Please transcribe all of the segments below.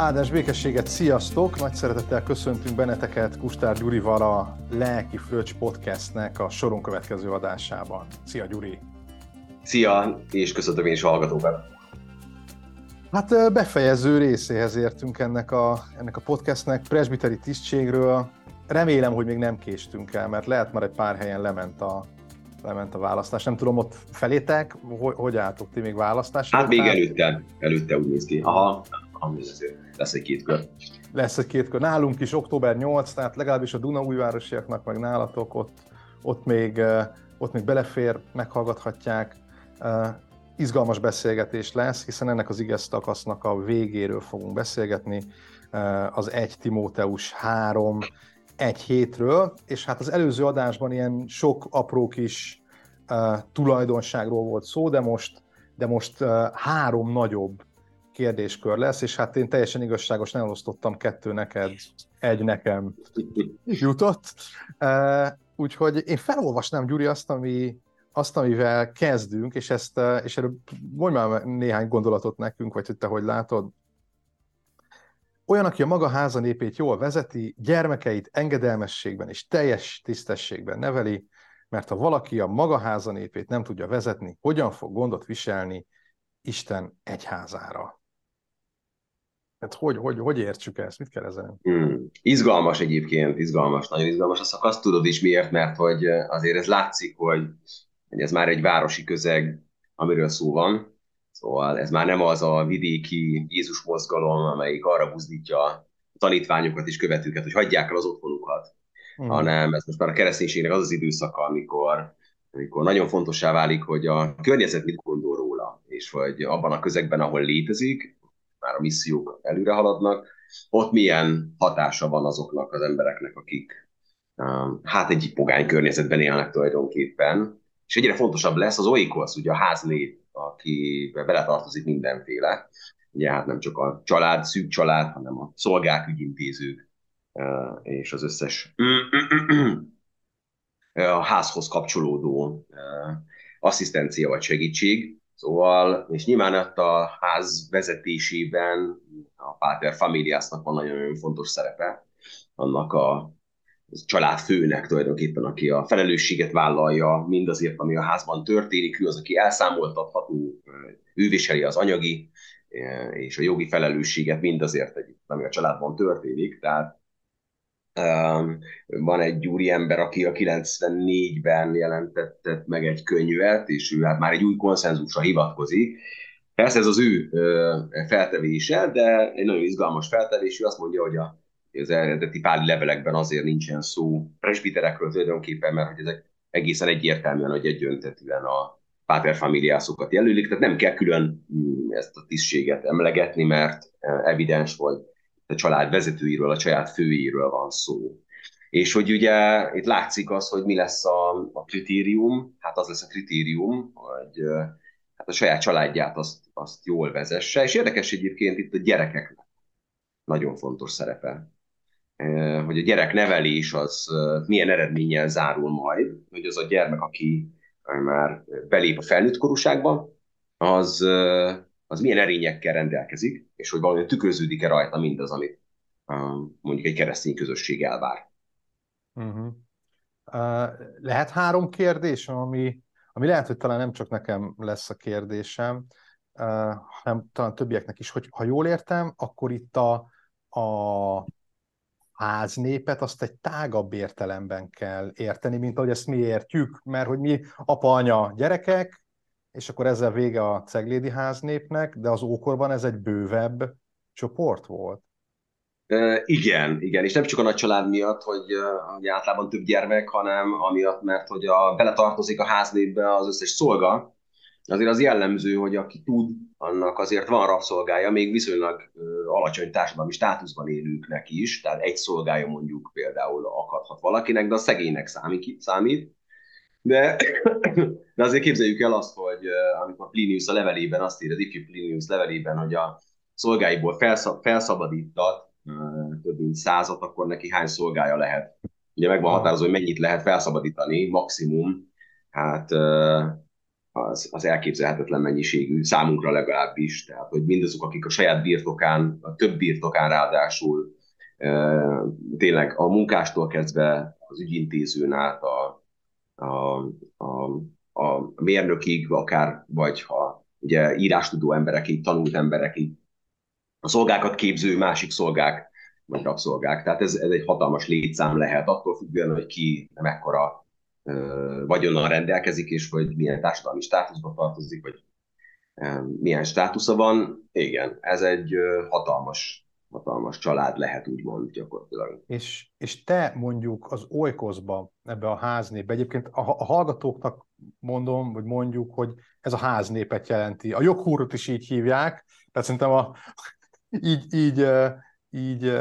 Áldás békességet, sziasztok! Nagy szeretettel köszöntünk benneteket Kustár Gyurival a Lelki Fröccs podcastnek a soron következő adásában. Szia Gyuri! Szia, és köszöntöm én is hallgatókat! Hát befejező részéhez értünk ennek a, ennek a podcastnek, presbiteri tisztségről. Remélem, hogy még nem késtünk el, mert lehet már egy pár helyen lement a, lement a választás. Nem tudom, ott felétek, hogy, hogy álltok ti még választás? Hát még előtte, előtte úgy néz ki. Aha, lesz egy két kör. Lesz egy két kör. Nálunk is október 8, tehát legalábbis a Dunaújvárosiaknak, meg nálatok ott, ott, még, ott még belefér, meghallgathatják. Izgalmas beszélgetés lesz, hiszen ennek az iges takasznak a végéről fogunk beszélgetni, az 1 Timóteus 3, egy hétről, és hát az előző adásban ilyen sok apró kis tulajdonságról volt szó, de most, de most három nagyobb kérdéskör lesz, és hát én teljesen igazságos nem osztottam kettő neked, egy nekem jutott. Úgyhogy én felolvasnám, Gyuri, azt, ami, azt, amivel kezdünk, és, ezt, és erről mondj már néhány gondolatot nekünk, vagy hogy te hogy látod. Olyan, aki a maga háza népét jól vezeti, gyermekeit engedelmességben és teljes tisztességben neveli, mert ha valaki a maga háza népét nem tudja vezetni, hogyan fog gondot viselni Isten egyházára? Hát hogy, hogy, hogy értsük ezt? Mit kell ezen? Hmm. Izgalmas egyébként, izgalmas, nagyon izgalmas a szakasz. Tudod is miért, mert hogy azért ez látszik, hogy, hogy ez már egy városi közeg, amiről szó van. Szóval ez már nem az a vidéki Jézus mozgalom, amelyik arra buzdítja a tanítványokat és követőket, hogy hagyják el az otthonukat, hmm. hanem ez most már a kereszténységnek az az időszaka, amikor, amikor nagyon fontossá válik, hogy a környezet mit gondol róla, és hogy abban a közegben, ahol létezik, már a missziók előre haladnak, ott milyen hatása van azoknak az embereknek, akik um, hát egy pogány környezetben élnek tulajdonképpen, és egyre fontosabb lesz az oikos, ugye a háznép, aki beletartozik mindenféle, ugye hát nem csak a család, szűk család, hanem a szolgák, ügyintézők, uh, és az összes a házhoz kapcsolódó uh, asszisztencia vagy segítség, Szóval, és nyilván ott a ház vezetésében a Páter Familiásnak van nagyon-nagyon fontos szerepe, annak a családfőnek tulajdonképpen, aki a felelősséget vállalja mindazért, ami a házban történik, ő az, aki elszámoltatható, ő viseli az anyagi és a jogi felelősséget mindazért, ami a családban történik. Tehát van egy úri ember, aki a 94-ben jelentett meg egy könyvet, és ő hát már egy új konszenzusra hivatkozik. Persze ez az ő feltevése, de egy nagyon izgalmas feltevés, ő azt mondja, hogy a, az eredeti páli levelekben azért nincsen szó presbiterekről tulajdonképpen, mert hogy ezek egészen egyértelműen, hogy egyöntetűen a pater familiászokat jelölik, tehát nem kell külön mm, ezt a tisztséget emlegetni, mert evidens, vagy a család vezetőiről, a család főiről van szó. És hogy ugye itt látszik az, hogy mi lesz a, a kritérium, hát az lesz a kritérium, hogy hát a saját családját azt, azt jól vezesse, és érdekes egyébként itt a gyerekeknek nagyon fontos szerepe, hogy a gyerek nevelés az milyen eredménnyel zárul majd, hogy az a gyermek, aki már belép a felnőtt korúságba, az az milyen erényekkel rendelkezik, és hogy valami tükröződik-e rajta mindaz, amit mondjuk egy keresztény közösség elvár. Uh-huh. Uh, lehet három kérdés, ami, ami lehet, hogy talán nem csak nekem lesz a kérdésem, uh, hanem talán többieknek is, hogy ha jól értem, akkor itt a, a háznépet azt egy tágabb értelemben kell érteni, mint ahogy ezt mi értjük, mert hogy mi apa, anya, gyerekek, és akkor ezzel vége a ceglédi háznépnek, de az ókorban ez egy bővebb csoport volt. Igen, igen, és nem csak a nagy család miatt, hogy, hogy általában több gyermek, hanem amiatt, mert hogy a, beletartozik a háznépbe az összes szolga, azért az jellemző, hogy aki tud, annak azért van rabszolgája, még viszonylag alacsony társadalmi státuszban élőknek is, tehát egy szolgája mondjuk például akadhat valakinek, de a szegénynek számít, számít de, de azért képzeljük el azt, hogy amikor Plinius a levelében azt ír, az ifjú Plinius levelében, hogy a szolgáiból felszab, felszabadítat több mint százat, akkor neki hány szolgája lehet. Ugye meg van határozó, hogy mennyit lehet felszabadítani, maximum. Hát az, az elképzelhetetlen mennyiségű, számunkra legalábbis. Tehát, hogy mindazok, akik a saját birtokán, a több birtokán ráadásul tényleg a munkástól kezdve az ügyintézőn át a, a, a, a mérnökig, akár, vagy ha ugye írástudó emberekig, tanult emberekig, a szolgákat képző másik szolgák, vagy rabszolgák. Tehát ez, ez egy hatalmas létszám lehet, attól függően, hogy ki mekkora vagyonnal rendelkezik, és hogy milyen társadalmi státuszba tartozik, vagy milyen státusza van. Igen, ez egy hatalmas hatalmas család lehet, úgymond gyakorlatilag. És, és te mondjuk az Olykoszba, ebbe a háznébe, egyébként a, a hallgatóknak mondom, vagy mondjuk, hogy ez a háznépet jelenti. A joghúrot is így hívják, tehát szerintem a, így, így, így,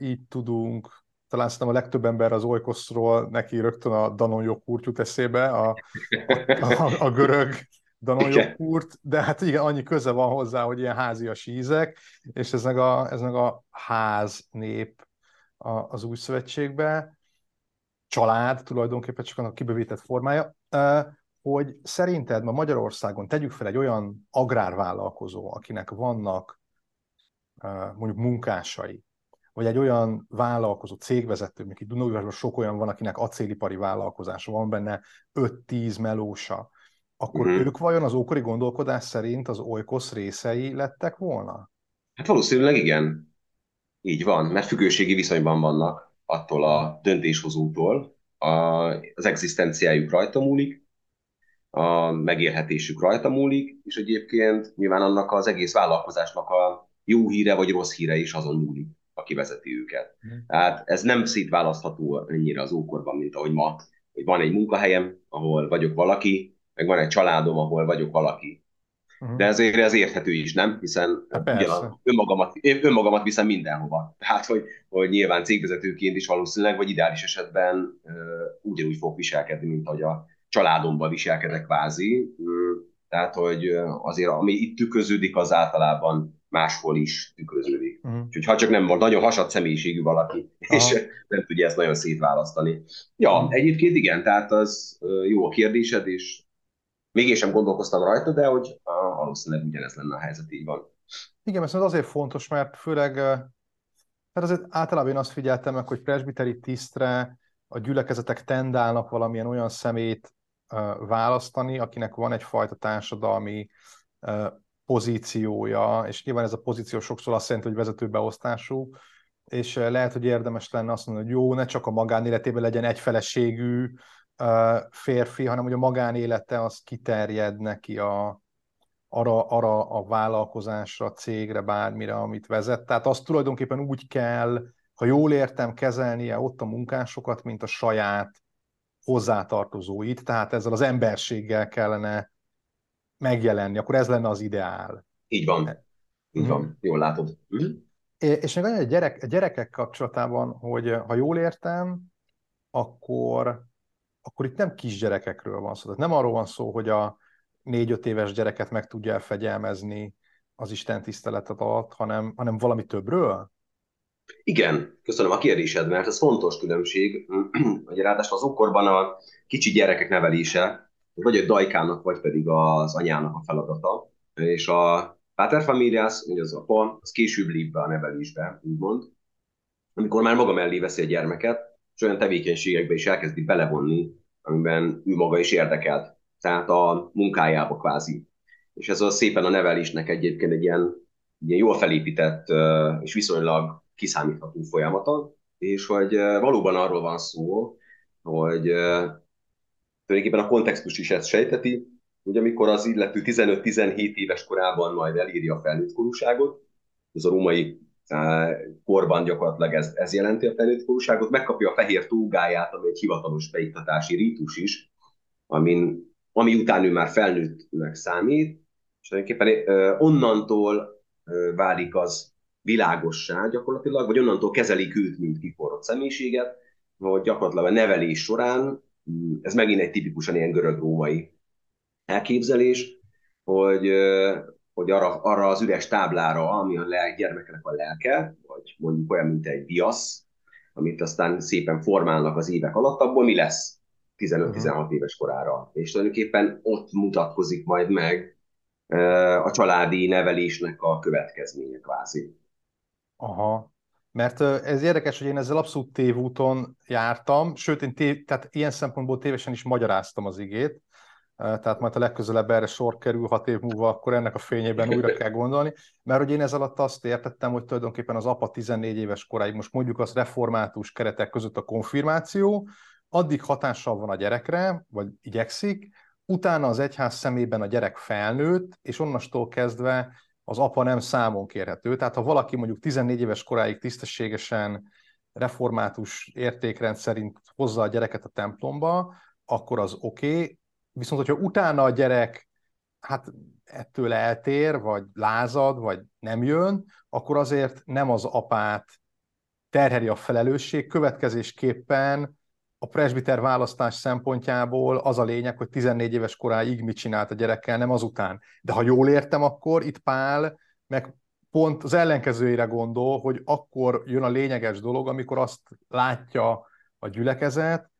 így tudunk, talán szerintem a legtöbb ember az Olykoszról neki rögtön a Danon joghurt jut eszébe, a, a, a, a görög Danon joghurt, de hát igen, annyi köze van hozzá, hogy ilyen házias ízek, és ez meg a, ez meg a ház nép az új szövetségbe, család tulajdonképpen csak annak kibővített formája, hogy szerinted ma Magyarországon tegyük fel egy olyan agrárvállalkozó, akinek vannak mondjuk munkásai, vagy egy olyan vállalkozó, cégvezető, mint itt Dunaújvárosban sok olyan van, akinek acélipari vállalkozása, van benne 5-10 melósa, akkor uh-huh. ők vajon az ókori gondolkodás szerint az olykosz részei lettek volna? Hát valószínűleg igen. Így van, mert függőségi viszonyban vannak attól a döntéshozótól, a, az egzisztenciájuk rajta múlik, a megélhetésük rajta múlik, és egyébként nyilván annak az egész vállalkozásnak a jó híre vagy rossz híre is azon múlik, aki vezeti őket. Mm. Tehát ez nem szétválasztható ennyire az ókorban, mint ahogy ma, hogy van egy munkahelyem, ahol vagyok valaki, meg van egy családom, ahol vagyok valaki. Uh-huh. De ezért ez érthető is, nem? Hiszen ugyan, önmagamat, önmagamat viszem mindenhova. Tehát, hogy, hogy nyilván cégvezetőként is valószínűleg, vagy ideális esetben uh, ugyanúgy fog viselkedni, mint ahogy a családomban viselkedek kvázi. Uh, tehát, hogy azért ami itt tükröződik, az általában máshol is tükröződik. Uh-huh. Úgyhogy ha csak nem van nagyon hasad személyiségű valaki, Aha. és nem tudja ezt nagyon szétválasztani. Ja, uh-huh. egyébként igen, tehát az jó a kérdésed, és még én sem gondolkoztam rajta, de hogy valószínűleg ugyanez lenne a helyzet, így van. Igen, ez azért fontos, mert főleg, hát azért általában én azt figyeltem meg, hogy presbiteri tisztre a gyülekezetek tendálnak valamilyen olyan szemét választani, akinek van egyfajta társadalmi pozíciója, és nyilván ez a pozíció sokszor azt jelenti, hogy vezetőbeosztású, és lehet, hogy érdemes lenne azt mondani, hogy jó, ne csak a magánéletében legyen egyfeleségű férfi, hanem hogy a magánélete az kiterjed neki a, arra, arra a vállalkozásra, cégre, bármire, amit vezet. Tehát azt tulajdonképpen úgy kell, ha jól értem, kezelnie ott a munkásokat, mint a saját hozzátartozóit, tehát ezzel az emberséggel kellene megjelenni, akkor ez lenne az ideál. Így van. Így van, mm. jól látod. Mm. És még a, gyerek, a gyerekek kapcsolatában, hogy ha jól értem, akkor, akkor itt nem kisgyerekekről van szó. Tehát nem arról van szó, hogy a négy-öt éves gyereket meg tudja elfegyelmezni az Isten tiszteletet alatt, hanem, hanem valami többről? Igen, köszönöm a kérdésed, mert ez fontos különbség. Ugye ráadásul az okkorban a kicsi gyerekek nevelése vagy a dajkának, vagy pedig az anyának a feladata. És a paterfamilias, ugye az apa, az később lép be a nevelésbe, úgymond, amikor már maga mellé veszi a gyermeket, és olyan tevékenységekbe is elkezdi belevonni, amiben ő maga is érdekelt, tehát a munkájába kvázi. És ez az szépen a nevelésnek egyébként egy ilyen, ilyen jól felépített és viszonylag kiszámítható folyamata, és hogy valóban arról van szó, hogy tulajdonképpen a kontextus is ezt sejteti, hogy amikor az illető 15-17 éves korában majd elírja a felnőtt korúságot, az a római korban gyakorlatilag ez, ez jelenti a felnőtt korúságot, megkapja a fehér tógáját, ami egy hivatalos beiktatási rítus is, amin, ami után ő már felnőttnek számít, és tulajdonképpen onnantól válik az világossá gyakorlatilag, vagy onnantól kezelik őt, mint kiforrott személyiséget, hogy gyakorlatilag a nevelés során ez megint egy tipikusan ilyen görög-római elképzelés, hogy, hogy arra, arra az üres táblára, ami a lelk, gyermeknek a lelke, vagy mondjuk olyan, mint egy viasz, amit aztán szépen formálnak az évek alatt, abból mi lesz 15-16 éves korára. És tulajdonképpen ott mutatkozik majd meg a családi nevelésnek a következménye kvázi. Aha. Mert ez érdekes, hogy én ezzel abszolút tévúton jártam, sőt, én tév, tehát ilyen szempontból tévesen is magyaráztam az igét, tehát majd a legközelebb erre sor kerül hat év múlva, akkor ennek a fényében újra kell gondolni, mert hogy én ez alatt azt értettem, hogy tulajdonképpen az apa 14 éves koráig, most mondjuk az református keretek között a konfirmáció, addig hatással van a gyerekre, vagy igyekszik, utána az egyház szemében a gyerek felnőtt, és onnastól kezdve az apa nem számon kérhető. Tehát ha valaki mondjuk 14 éves koráig tisztességesen református értékrend szerint hozza a gyereket a templomba, akkor az oké, okay. Viszont hogyha utána a gyerek hát ettől eltér, vagy lázad, vagy nem jön, akkor azért nem az apát terheli a felelősség, következésképpen a presbiter választás szempontjából az a lényeg, hogy 14 éves koráig mit csinált a gyerekkel, nem azután. De ha jól értem, akkor itt Pál meg pont az ellenkezőjére gondol, hogy akkor jön a lényeges dolog, amikor azt látja a gyülekezet,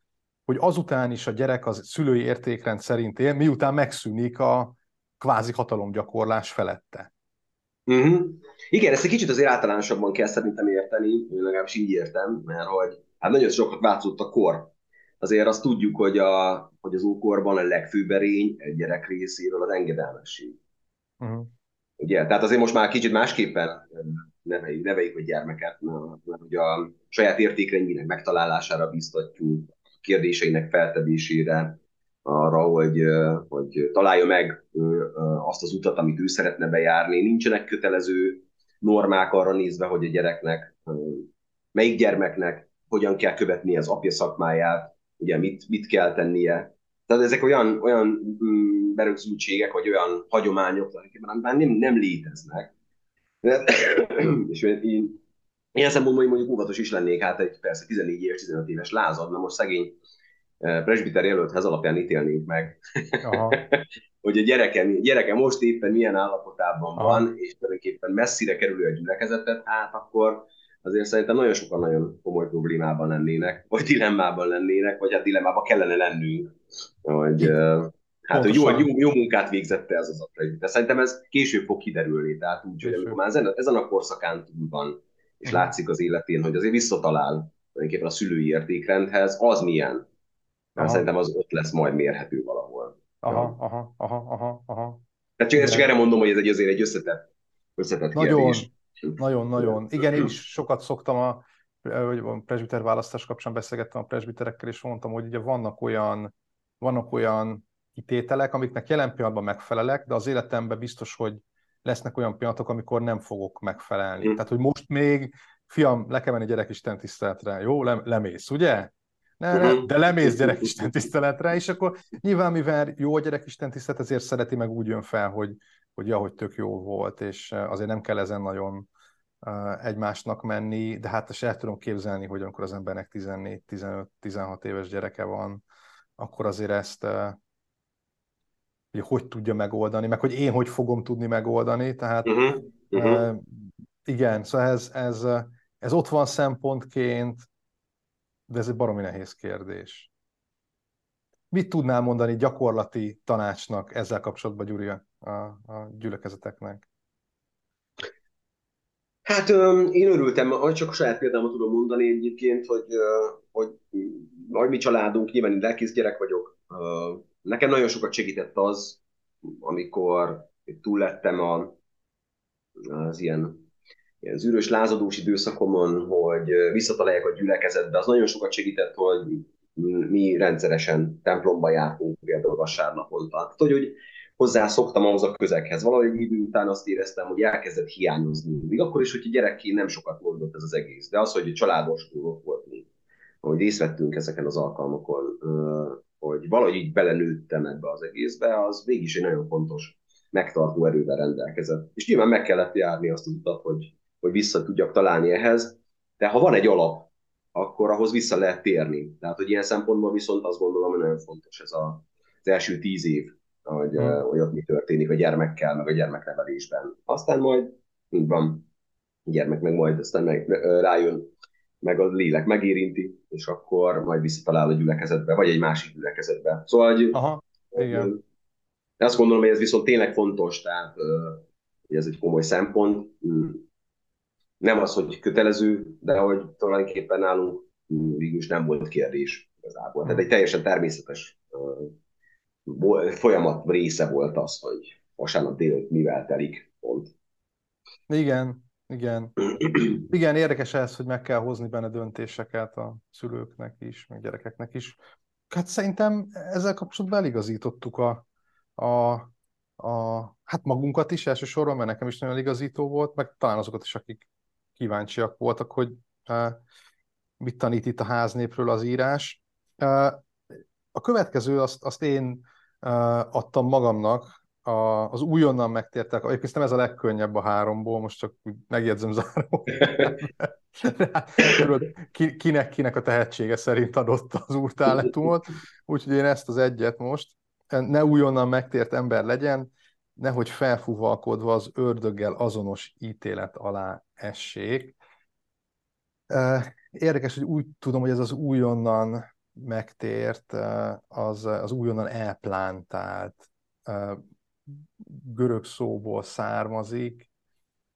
hogy azután is a gyerek az szülői értékrend szerint él, miután megszűnik a kvázi hatalomgyakorlás felette. Uh-huh. Igen, ezt egy kicsit azért általánosabban kell szerintem érteni, én legalábbis így értem, mert hogy hát nagyon sokat változott a kor azért azt tudjuk, hogy, a, hogy az ókorban a legfőbb erény egy gyerek részéről az engedelmesség. Uh-huh. Ugye? Tehát azért most már kicsit másképpen neveljük, neveljük a gyermeket, mert, mert ugye a saját értékrendjének megtalálására biztatjuk, kérdéseinek feltevésére, arra, hogy, hogy találja meg azt az utat, amit ő szeretne bejárni. Nincsenek kötelező normák arra nézve, hogy a gyereknek, melyik gyermeknek hogyan kell követni az apja szakmáját, ugye mit, mit kell tennie. Tehát ezek olyan, olyan mm, berögzültségek, vagy olyan hagyományok, amikben már nem, nem léteznek. és én ilyen szempontból mondjuk óvatos is lennék, hát egy persze 14 éves, 15 éves lázad, na most szegény eh, presbiter jelölthez alapján ítélnénk meg, Aha. hogy a gyereke, gyereke most éppen milyen állapotában Aha. van, és tulajdonképpen messzire kerülő a gyülekezetet, hát akkor azért szerintem nagyon sokan nagyon komoly problémában lennének, vagy dilemmában lennének, vagy hát dilemmában kellene lennünk, hogy, hát, hogy jó, jó, jó, munkát végzette ez az a De szerintem ez később fog kiderülni, tehát úgy, hogy amikor már ezen a korszakán túl van, és látszik az életén, hogy azért visszatalál tulajdonképpen a szülői értékrendhez, az milyen? Mert szerintem az ott lesz majd mérhető valahol. Aha, aha, aha, aha, aha. Tehát csak, csak erre mondom, hogy ez egy, azért egy összetett, összetett Nagyon. kérdés. Nagyon-nagyon. Igen, én is sokat szoktam a, hogy a presbiter választás kapcsán beszélgettem a presbiterekkel, és mondtam, hogy ugye vannak olyan, vannak olyan kitételek, amiknek jelen pillanatban megfelelek, de az életemben biztos, hogy lesznek olyan pillanatok, amikor nem fogok megfelelni. Mm. Tehát, hogy most még, fiam, le kell menni gyerekisten tiszteletre, jó? Le, lemész, ugye? Ne, ne, mhm. de lemész gyerekisten tiszteletre, és akkor nyilván, mivel jó a gyerekisten tisztelet, ezért szereti, meg úgy jön fel, hogy, hogy ja, hogy tök jó volt, és azért nem kell ezen nagyon egymásnak menni, de hát ezt el tudom képzelni, hogy amikor az embernek 14, 15, 16 éves gyereke van, akkor azért ezt hogy hogy tudja megoldani, meg hogy én hogy fogom tudni megoldani, tehát uh-huh. Uh-huh. igen, szóval ez, ez, ez ott van szempontként, de ez egy baromi nehéz kérdés. Mit tudnál mondani gyakorlati tanácsnak ezzel kapcsolatban, Gyuri, a, a gyülekezeteknek? Hát én örültem, hogy csak a saját példámat tudom mondani egyébként, hogy, hogy hogy mi családunk, nyilván én lelkész gyerek vagyok. Nekem nagyon sokat segített az, amikor túl lettem a, az ilyen, ilyen zűrös lázadós időszakomon, hogy visszataláljak a gyülekezetbe. Az nagyon sokat segített, hogy mi rendszeresen templomba jártunk például vasárnaponta. Tehát, hogy, hogy hozzászoktam ahhoz a közeghez. Valahogy idő után azt éreztem, hogy elkezdett hiányozni. Még akkor is, hogy gyerekként nem sokat mondott ez az egész, de az, hogy családos ott voltunk, hogy részt vettünk ezeken az alkalmakon, hogy valahogy így belenőttem ebbe az egészbe, az mégis egy nagyon fontos megtartó erővel rendelkezett. És nyilván meg kellett járni azt az utat, hogy, hogy vissza tudjak találni ehhez, de ha van egy alap, akkor ahhoz vissza lehet térni. Tehát, hogy ilyen szempontból viszont azt gondolom, hogy nagyon fontos ez a, az első tíz év, hogy, hmm. hogy ott mi történik a gyermekkel, meg a gyermeknevelésben. Aztán majd így van, a gyermek meg majd aztán meg, rájön, meg a lélek megérinti, és akkor majd visszatalál a gyülekezetbe, vagy egy másik gyülekezetbe. Szóval, hogy, Aha, igen. Azt gondolom, hogy ez viszont tényleg fontos, tehát hogy ez egy komoly szempont. Nem az, hogy kötelező, de hogy tulajdonképpen nálunk végülis nem volt kérdés igazából. Tehát egy teljesen természetes folyamat része volt az, hogy vasárnap délután mivel telik pont. Igen, igen. Igen, érdekes ez, hogy meg kell hozni benne döntéseket a szülőknek is, meg gyerekeknek is. Hát szerintem ezzel kapcsolatban eligazítottuk a, a, a, hát magunkat is elsősorban, mert nekem is nagyon igazító volt, meg talán azokat is, akik kíváncsiak voltak, hogy uh, mit tanít itt a háznépről az írás. Uh, a következő, azt, azt én uh, adtam magamnak, a, az újonnan megtértek, egyébként nem ez a legkönnyebb a háromból, most csak megjegyzem záró. kinek-kinek a tehetsége szerint adott az úrtáletumot, úgyhogy én ezt az egyet most ne újonnan megtért ember legyen, nehogy felfúvalkodva az ördöggel azonos ítélet alá essék. Érdekes, hogy úgy tudom, hogy ez az újonnan megtért, az, az újonnan elplántált görög szóból származik,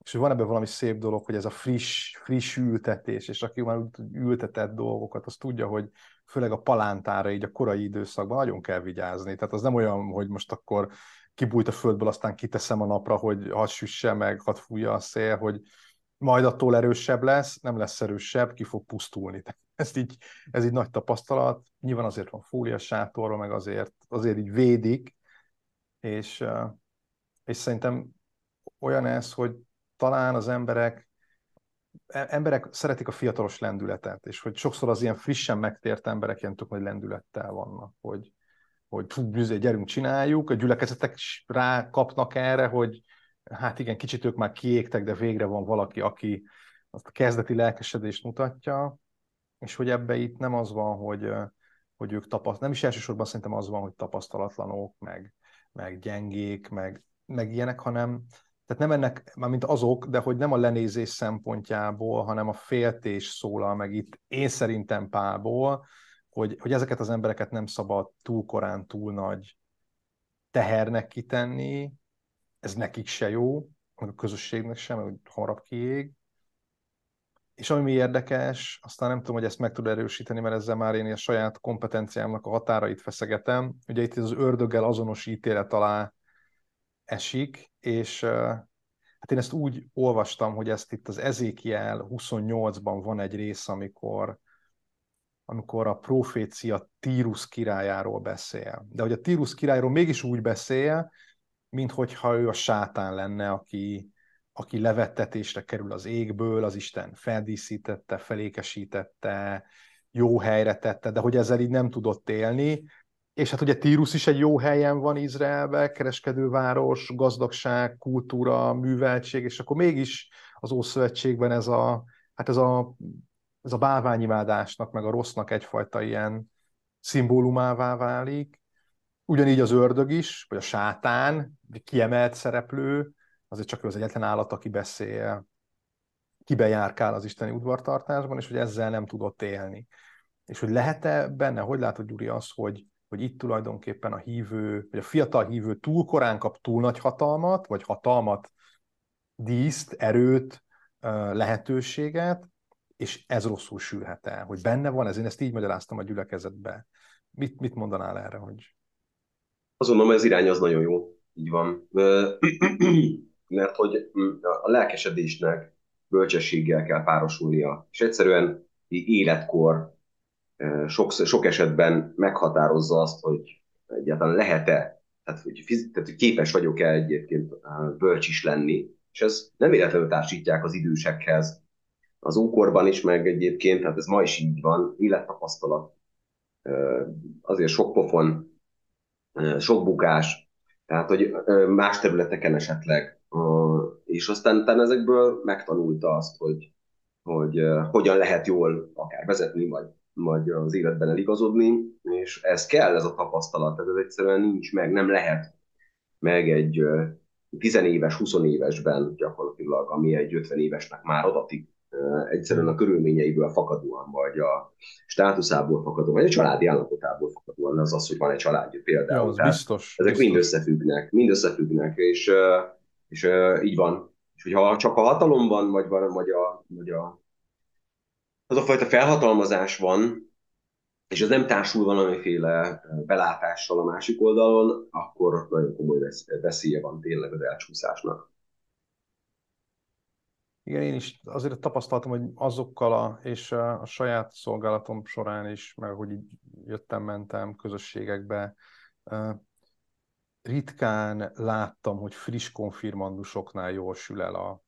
és van ebben valami szép dolog, hogy ez a friss, friss ültetés, és aki már ültetett dolgokat, az tudja, hogy főleg a palántára így a korai időszakban nagyon kell vigyázni. Tehát az nem olyan, hogy most akkor kibújt a földből, aztán kiteszem a napra, hogy hadd süsse meg, hadd fújja a szél, hogy majd attól erősebb lesz, nem lesz erősebb, ki fog pusztulni. Ez így, ez így nagy tapasztalat. Nyilván azért van fólia sátorra, meg azért, azért így védik, és, és szerintem olyan ez, hogy talán az emberek e, emberek szeretik a fiatalos lendületet, és hogy sokszor az ilyen frissen megtért emberek ilyen tök nagy lendülettel vannak, hogy, hogy fú, gyerünk, csináljuk, a gyülekezetek is rákapnak erre, hogy hát igen, kicsit ők már kiégtek, de végre van valaki, aki azt a kezdeti lelkesedést mutatja, és hogy ebbe itt nem az van, hogy, hogy ők tapaszt, nem is elsősorban szerintem az van, hogy tapasztalatlanok, meg, meg gyengék, meg, meg ilyenek, hanem, tehát nem ennek, már mint azok, de hogy nem a lenézés szempontjából, hanem a féltés szólal meg itt, én szerintem Pálból, hogy, hogy ezeket az embereket nem szabad túl korán, túl nagy tehernek kitenni, ez nekik se jó, meg a közösségnek sem, hogy hamarabb kiég. És ami érdekes, aztán nem tudom, hogy ezt meg tud erősíteni, mert ezzel már én a saját kompetenciámnak a határait feszegetem. Ugye itt az ördöggel azonos ítélet alá esik, és hát én ezt úgy olvastam, hogy ezt itt az Ezékiel 28-ban van egy rész, amikor, amikor a profécia Tírus királyáról beszél. De hogy a Tírus királyról mégis úgy beszél, minthogyha ő a sátán lenne, aki, aki levettetésre kerül az égből, az Isten feldíszítette, felékesítette, jó helyre tette, de hogy ezzel így nem tudott élni, és hát ugye Tírus is egy jó helyen van Izraelbe, kereskedőváros, gazdagság, kultúra, műveltség, és akkor mégis az Ószövetségben ez a, hát ez a, ez a bálványimádásnak, meg a rossznak egyfajta ilyen szimbólumává válik. Ugyanígy az ördög is, vagy a sátán, egy kiemelt szereplő, azért csak ő az egyetlen állat, aki beszél, kibejárkál az isteni udvartartásban, és hogy ezzel nem tudott élni. És hogy lehet-e benne, hogy látod Gyuri azt, hogy, hogy itt tulajdonképpen a hívő, vagy a fiatal hívő túl korán kap túl nagy hatalmat, vagy hatalmat, díszt, erőt, lehetőséget, és ez rosszul sülhet el, hogy benne van ez. Én ezt így magyaráztam a gyülekezetbe. Mit, mit mondanál erre, hogy... Azt gondolom, az irány az nagyon jó, így van. Mert hogy a lelkesedésnek bölcsességgel kell párosulnia, és egyszerűen életkor, sok, sok esetben meghatározza azt, hogy egyáltalán lehet-e, tehát hogy, tehát, hogy képes vagyok-e egyébként bölcs is lenni, és ez nem véletlenül társítják az idősekhez. Az ókorban is, meg egyébként, hát ez ma is így van, élettapasztalat, azért sok pofon, sok bukás, tehát hogy más területeken esetleg, és aztán utána ezekből megtanulta azt, hogy, hogy hogyan lehet jól akár vezetni, vagy vagy az életben eligazodni, és ez kell, ez a tapasztalat, ez egyszerűen nincs meg, nem lehet meg egy tizenéves, 20 évesben gyakorlatilag, ami egy 50 évesnek már adatik. egyszerűen a körülményeiből fakadóan, vagy a státuszából fakadóan, vagy a családi állapotából fakadóan, az az, hogy van egy családja például. Ja, az biztos. Ezek biztos. mind összefüggnek, mind összefüggnek, és, és így van. És hogyha csak a hatalom van, vagy, vagy, a, vagy a, az a fajta felhatalmazás van, és ez nem társul valamiféle belátással a másik oldalon, akkor nagyon komoly veszélye van tényleg az elcsúszásnak. Igen, én is azért tapasztaltam, hogy azokkal a, és a, a saját szolgálatom során is, meg hogy így jöttem, mentem közösségekbe, ritkán láttam, hogy friss konfirmandusoknál jól sül el a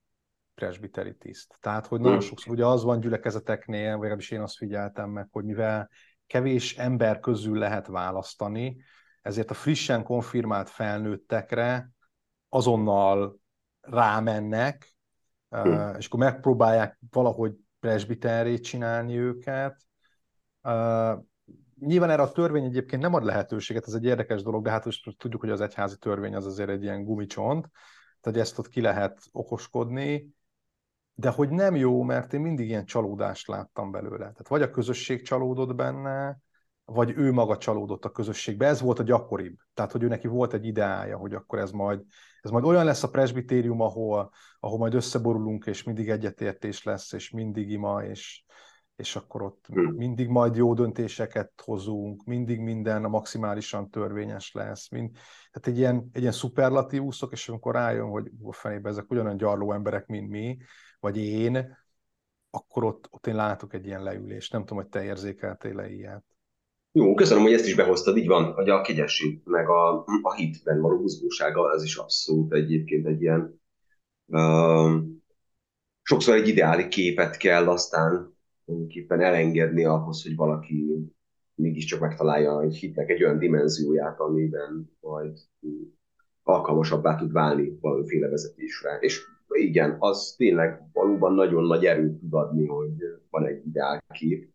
presbiteri tiszt. Tehát, hogy nagyon sokszor ugye az van gyülekezeteknél, vagy legalábbis én azt figyeltem meg, hogy mivel kevés ember közül lehet választani, ezért a frissen konfirmált felnőttekre azonnal rámennek, hm. és akkor megpróbálják valahogy presbiterét csinálni őket. Nyilván erre a törvény egyébként nem ad lehetőséget, ez egy érdekes dolog, de hát most tudjuk, hogy az egyházi törvény az azért egy ilyen gumicsont, tehát ezt ott ki lehet okoskodni, de hogy nem jó, mert én mindig ilyen csalódást láttam belőle. Tehát vagy a közösség csalódott benne, vagy ő maga csalódott a közösségbe. Ez volt a gyakoribb. Tehát, hogy ő neki volt egy ideája, hogy akkor ez majd, ez majd olyan lesz a presbitérium, ahol, ahol majd összeborulunk, és mindig egyetértés lesz, és mindig ima, és, és akkor ott hmm. mindig majd jó döntéseket hozunk, mindig minden a maximálisan törvényes lesz. Mind, tehát egy ilyen, egy ilyen szuperlatívuszok, és amikor rájön, hogy a fenébe ezek ugyanolyan gyarló emberek, mint mi, vagy én, akkor ott, ott én látok egy ilyen leülést. Nem tudom, hogy te érzékeltél-e ilyet. Jó, köszönöm, hogy ezt is behoztad, így van, hogy a kegyesség, meg a, a hitben való buzgósága, ez is abszolút egyébként egy ilyen, uh, sokszor egy ideáli képet kell aztán tulajdonképpen elengedni ahhoz, hogy valaki mégiscsak megtalálja egy hitnek egy olyan dimenzióját, amiben majd alkalmasabbá tud válni valamiféle vezetésre. És igen, az tényleg valóban nagyon nagy erőt tud adni, hogy van egy ideálkép,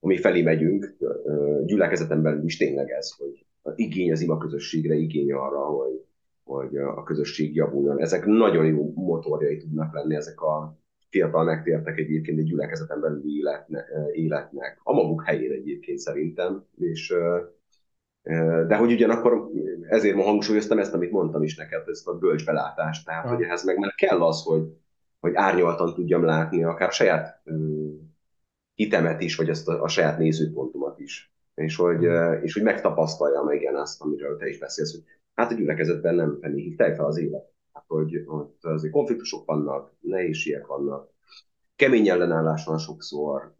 ami felé megyünk, gyülekezeten belül is tényleg ez, hogy igény az ima közösségre, igény arra, hogy, hogy a közösség javuljon. Ezek nagyon jó motorjai tudnak lenni, ezek a fiatal megtértek egyébként egy gyülekezeten belüli életne, életnek, a maguk helyén egyébként szerintem, és de hogy ugyanakkor ezért ma hangsúlyoztam ezt, amit mondtam is neked, ezt a bölcsbelátást, tehát hogy ehhez meg már kell az, hogy, hogy árnyaltan tudjam látni akár saját hitemet is, vagy ezt a, a saját nézőpontomat is. És hogy, és hogy megtapasztaljam igen azt, amiről te is beszélsz, hogy hát a gyülekezetben nem fenni, fel az élet. Hogy ott azért konfliktusok vannak, nehézségek vannak, kemény ellenállás van sokszor,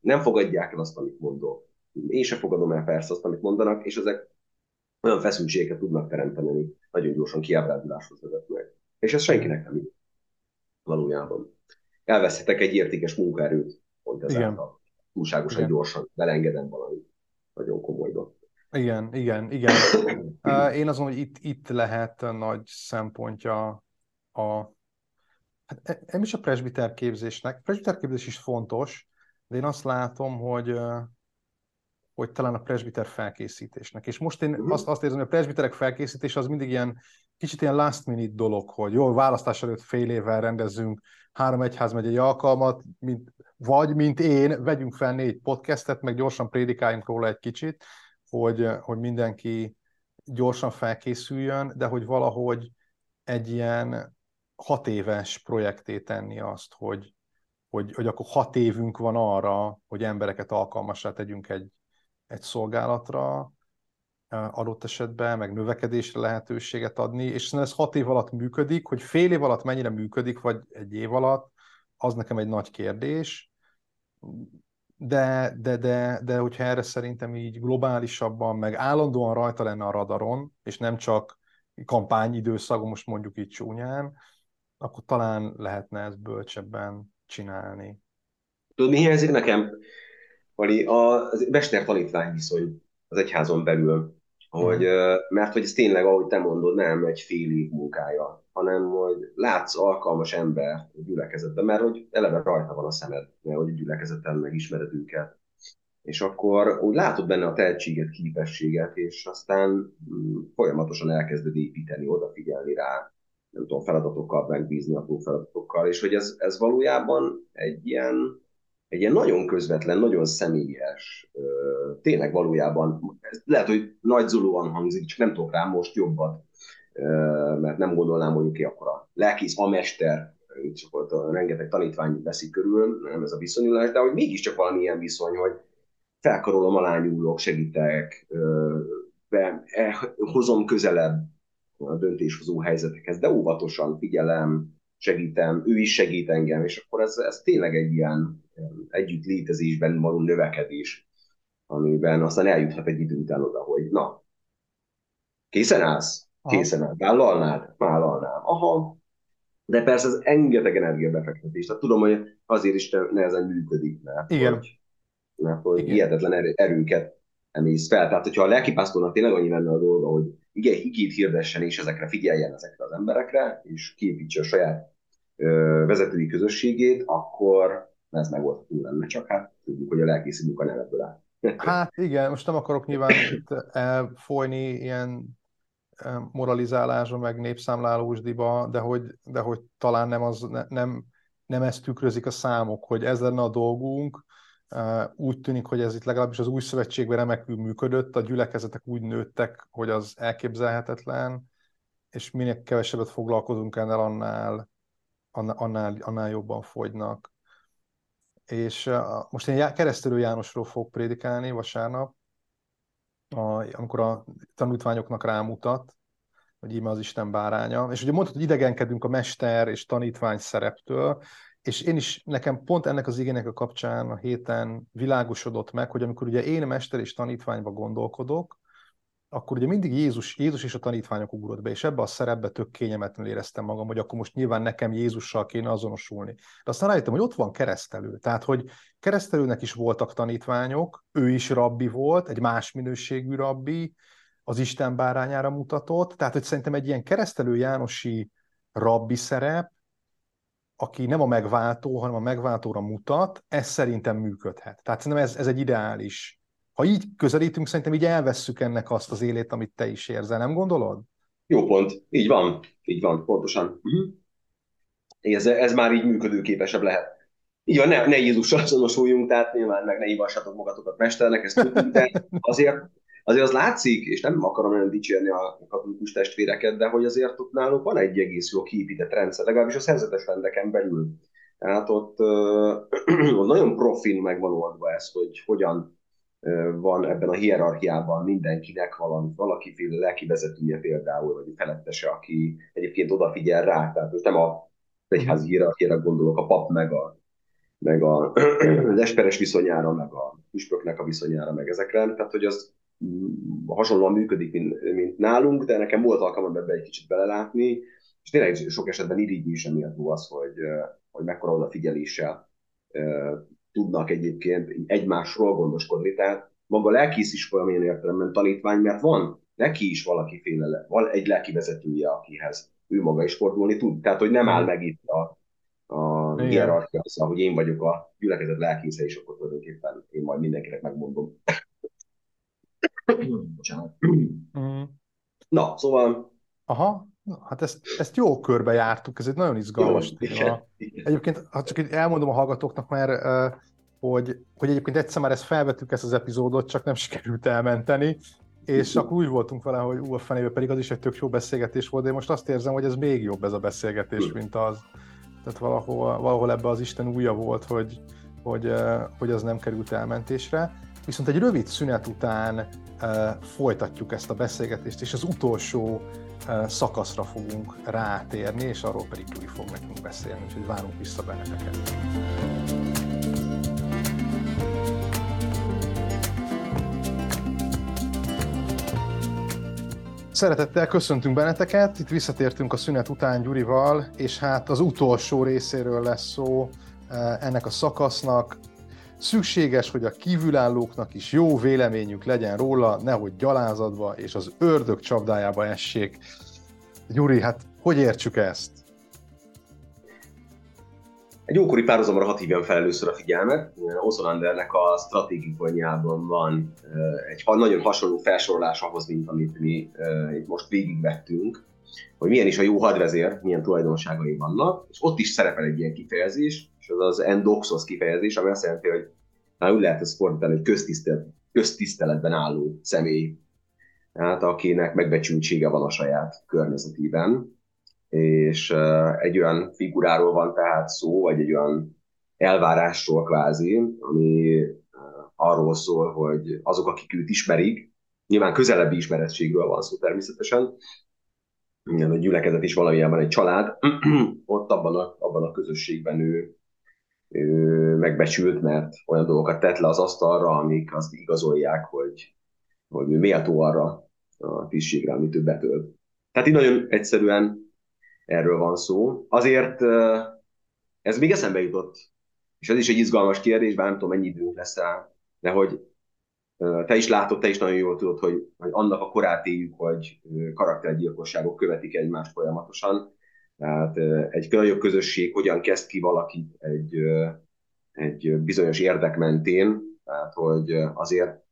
nem fogadják el azt, amit mondok. Én sem fogadom el persze azt, amit mondanak, és ezek olyan feszültségeket tudnak teremteni, nagyon gyorsan kiábránduláshoz vezetnek. És ez senkinek nem így valójában. Elveszhetek egy értékes munkaerőt, pont ezáltal. Túlságosan igen. gyorsan belengedem valamit. Nagyon komolyba. Igen, igen, igen. Én azon, hogy itt, itt lehet nagy szempontja a hát e, nem is a presbiter képzésnek. Presbiter képzés is fontos, de én azt látom, hogy hogy talán a presbiter felkészítésnek. És most én uh-huh. azt, azt érzem, hogy a presbiterek felkészítése az mindig ilyen kicsit ilyen last minute dolog, hogy jó, választás előtt fél évvel rendezzünk három egyházmegyei alkalmat, mint, vagy mint én, vegyünk fel négy podcastet, meg gyorsan prédikáljunk róla egy kicsit, hogy, hogy mindenki gyorsan felkészüljön, de hogy valahogy egy ilyen hat éves projekté tenni azt, hogy, hogy, hogy akkor hat évünk van arra, hogy embereket alkalmasra tegyünk egy, egy szolgálatra, adott esetben, meg növekedésre lehetőséget adni, és ez hat év alatt működik, hogy fél év alatt mennyire működik, vagy egy év alatt, az nekem egy nagy kérdés, de, de, de, de hogyha erre szerintem így globálisabban, meg állandóan rajta lenne a radaron, és nem csak kampányidőszak, most mondjuk így csúnyán, akkor talán lehetne ezt bölcsebben csinálni. Tudod, mi hiányzik nekem? Vali, a mester-tanítvány viszony az egyházon belül, hogy, mm. mert hogy ez tényleg, ahogy te mondod, nem egy fél év munkája, hanem hogy látsz alkalmas ember a gyülekezetben, mert hogy eleve rajta van a szemed, mert hogy a gyülekezeten megismered őket. És akkor úgy látod benne a tehetséget, képességet, és aztán mm, folyamatosan elkezded építeni, odafigyelni rá, nem tudom, feladatokkal megbízni, apró feladatokkal, és hogy ez, ez valójában egy ilyen, egy ilyen nagyon közvetlen, nagyon személyes, tényleg valójában, lehet, hogy nagy zulóan hangzik, csak nem tudok rá most jobbat, mert nem gondolnám, hogy ki akkor a lelkész, a mester, csak ott rengeteg tanítvány veszik körül, nem ez a viszonyulás, de hogy mégiscsak valami ilyen viszony, hogy felkarolom, alányulok, segítek, be, eh, hozom közelebb a döntéshozó helyzetekhez, de óvatosan figyelem, segítem, ő is segít engem, és akkor ez, ez tényleg egy ilyen együtt létezésben való növekedés, amiben aztán eljuthat egy idő után oda, hogy na, készen állsz? Készen állsz. Vállalnád? Vállalnám. Aha. De persze ez engedeg energiabefektetés. Tehát tudom, hogy azért is nehezen működik, mert Igen. Hogy, mert hogy Igen. hihetetlen erőket emész fel. Tehát, hogyha a lelkipásztornak tényleg annyi lenne a dolga, hogy igen, igét hirdessen és ezekre figyeljen ezekre az emberekre, és képítse a saját ö, vezetői közösségét, akkor ez megoldható lenne. Csak hát tudjuk, hogy a lelkészi munka nem ebből áll. Hát igen, most nem akarok nyilván itt folyni ilyen moralizálásra, meg népszámlálósdiba, de hogy, de hogy talán nem, az, nem, nem ezt tükrözik a számok, hogy ez lenne a dolgunk, úgy tűnik, hogy ez itt legalábbis az új szövetségben remekül működött, a gyülekezetek úgy nőttek, hogy az elképzelhetetlen, és minél kevesebbet foglalkozunk ennél, annál, annál, annál jobban fogynak. És most én Keresztelő Jánosról fogok prédikálni vasárnap, amikor a tanítványoknak rámutat, hogy íme az Isten báránya. És ugye mondtad, hogy idegenkedünk a mester és tanítvány szereptől, és én is, nekem pont ennek az igének a kapcsán a héten világosodott meg, hogy amikor ugye én mester és tanítványba gondolkodok, akkor ugye mindig Jézus, Jézus és a tanítványok ugrott be, és ebbe a szerepbe tök kényelmetlenül éreztem magam, hogy akkor most nyilván nekem Jézussal kéne azonosulni. De aztán rájöttem, hogy ott van keresztelő. Tehát, hogy keresztelőnek is voltak tanítványok, ő is rabbi volt, egy más minőségű rabbi, az Isten bárányára mutatott, tehát, hogy szerintem egy ilyen keresztelő Jánosi rabbi szerep, aki nem a megváltó, hanem a megváltóra mutat, ez szerintem működhet. Tehát szerintem ez, ez egy ideális. Ha így közelítünk, szerintem így elvesszük ennek azt az élét, amit te is érzel, nem gondolod? Jó pont, így van, így van, pontosan. Uh-huh. Ez, ez már így működőképesebb lehet. Így van, ne, ne Jézussal azonosuljunk, tehát nyilván meg ne hívassatok magatokat mesternek, ezt tudjuk, de azért azért az látszik, és nem akarom nagyon dicsérni a katolikus testvéreket, de hogy azért ott náluk van egy egész jó kiépített rendszer, legalábbis a szerzetes rendeken belül. Tehát ott, ott nagyon profin meg van oldva ez, hogy hogyan van ebben a hierarchiában mindenkinek valami, valakiféle lelki vezetője például, vagy felettese, aki egyébként odafigyel rá. Tehát most nem a egyházi hierarchiára gondolok, a pap meg a meg a, az esperes viszonyára, meg a püspöknek a viszonyára, meg ezekre. Tehát, hogy az hasonlóan működik, mint, mint nálunk, de nekem volt alkalmam ebbe egy kicsit belelátni, és tényleg sok esetben irigyű is emiatt az, hogy, hogy mekkora odafigyeléssel tudnak egyébként egymásról gondoskodni. Tehát maga a lelkész is valamilyen értelemben tanítvány, mert van neki is valakiféle, van egy lelki vezetője, akihez ő maga is fordulni tud. Tehát, hogy nem áll meg itt a, a hierarchia, szóval, hogy én vagyok a gyülekezet lelkésze, és akkor tulajdonképpen én majd mindenkinek megmondom. Bocsánat. Mm. Na, szóval... Aha, hát ezt, ezt jó körbe jártuk, ez egy nagyon izgalmas jó, téma. Egyébként, ha csak így elmondom a hallgatóknak, mert hogy, hogy egyébként egyszer már ezt felvettük ezt az epizódot, csak nem sikerült elmenteni, és akkor úgy voltunk vele, hogy ú, a fenébe pedig az is egy tök jó beszélgetés volt, de én most azt érzem, hogy ez még jobb ez a beszélgetés, mint az. Tehát valahol, valahol ebbe az Isten újja volt, hogy, hogy, hogy az nem került elmentésre. Viszont egy rövid szünet után folytatjuk ezt a beszélgetést, és az utolsó szakaszra fogunk rátérni, és arról pedig Gyuri fog nekünk beszélni, úgyhogy várunk vissza benneteket. Szeretettel köszöntünk benneteket, itt visszatértünk a szünet után Gyurival, és hát az utolsó részéről lesz szó ennek a szakasznak. Szükséges, hogy a kívülállóknak is jó véleményük legyen róla, nehogy gyalázadva és az ördög csapdájába essék. Gyuri, hát hogy értsük ezt? egy ókori párhuzamra hat hívjam fel először a figyelmet. Ozolandernek a stratégikonjában van egy nagyon hasonló felsorolás ahhoz, mint amit mi itt most végigvettünk, hogy milyen is a jó hadvezér, milyen tulajdonságai vannak, és ott is szerepel egy ilyen kifejezés, és az az endoxos kifejezés, ami azt jelenti, hogy már úgy lehet ezt fordítani, hogy köztisztelet, köztiszteletben álló személy, tehát akinek megbecsültsége van a saját környezetében, és egy olyan figuráról van tehát szó, vagy egy olyan elvárásról kvázi, ami arról szól, hogy azok, akik őt ismerik, nyilván közelebbi ismerettségről van szó természetesen, igen, a gyülekezet is valamilyen egy család, ott abban a, abban a közösségben ő, ő megbecsült, mert olyan dolgokat tett le az asztalra, amik azt igazolják, hogy, hogy ő méltó arra a tisztségre, amit ő betölt. Tehát így nagyon egyszerűen erről van szó. Azért ez még eszembe jutott, és ez is egy izgalmas kérdés, bár nem tudom, mennyi időnk lesz rá, de hogy te is látod, te is nagyon jól tudod, hogy, hogy annak a korát éljük, hogy karaktergyilkosságok követik egymást folyamatosan. Tehát egy nagyobb közösség hogyan kezd ki valakit egy, egy bizonyos érdek mentén, tehát hogy azért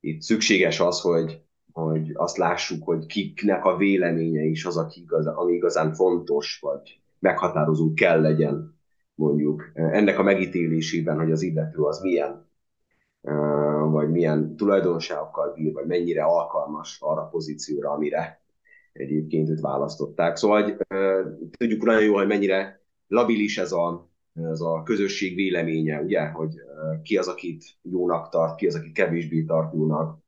itt szükséges az, hogy hogy azt lássuk, hogy kiknek a véleménye is az, aki igazán, ami igazán fontos, vagy meghatározó kell legyen, mondjuk ennek a megítélésében, hogy az illető az milyen, vagy milyen tulajdonságokkal bír, vagy mennyire alkalmas arra a pozícióra, amire egyébként őt választották. Szóval hogy, tudjuk nagyon jól, hogy mennyire labilis ez a, ez a közösség véleménye, ugye, hogy ki az, akit jónak tart, ki az, akit kevésbé tart jónak,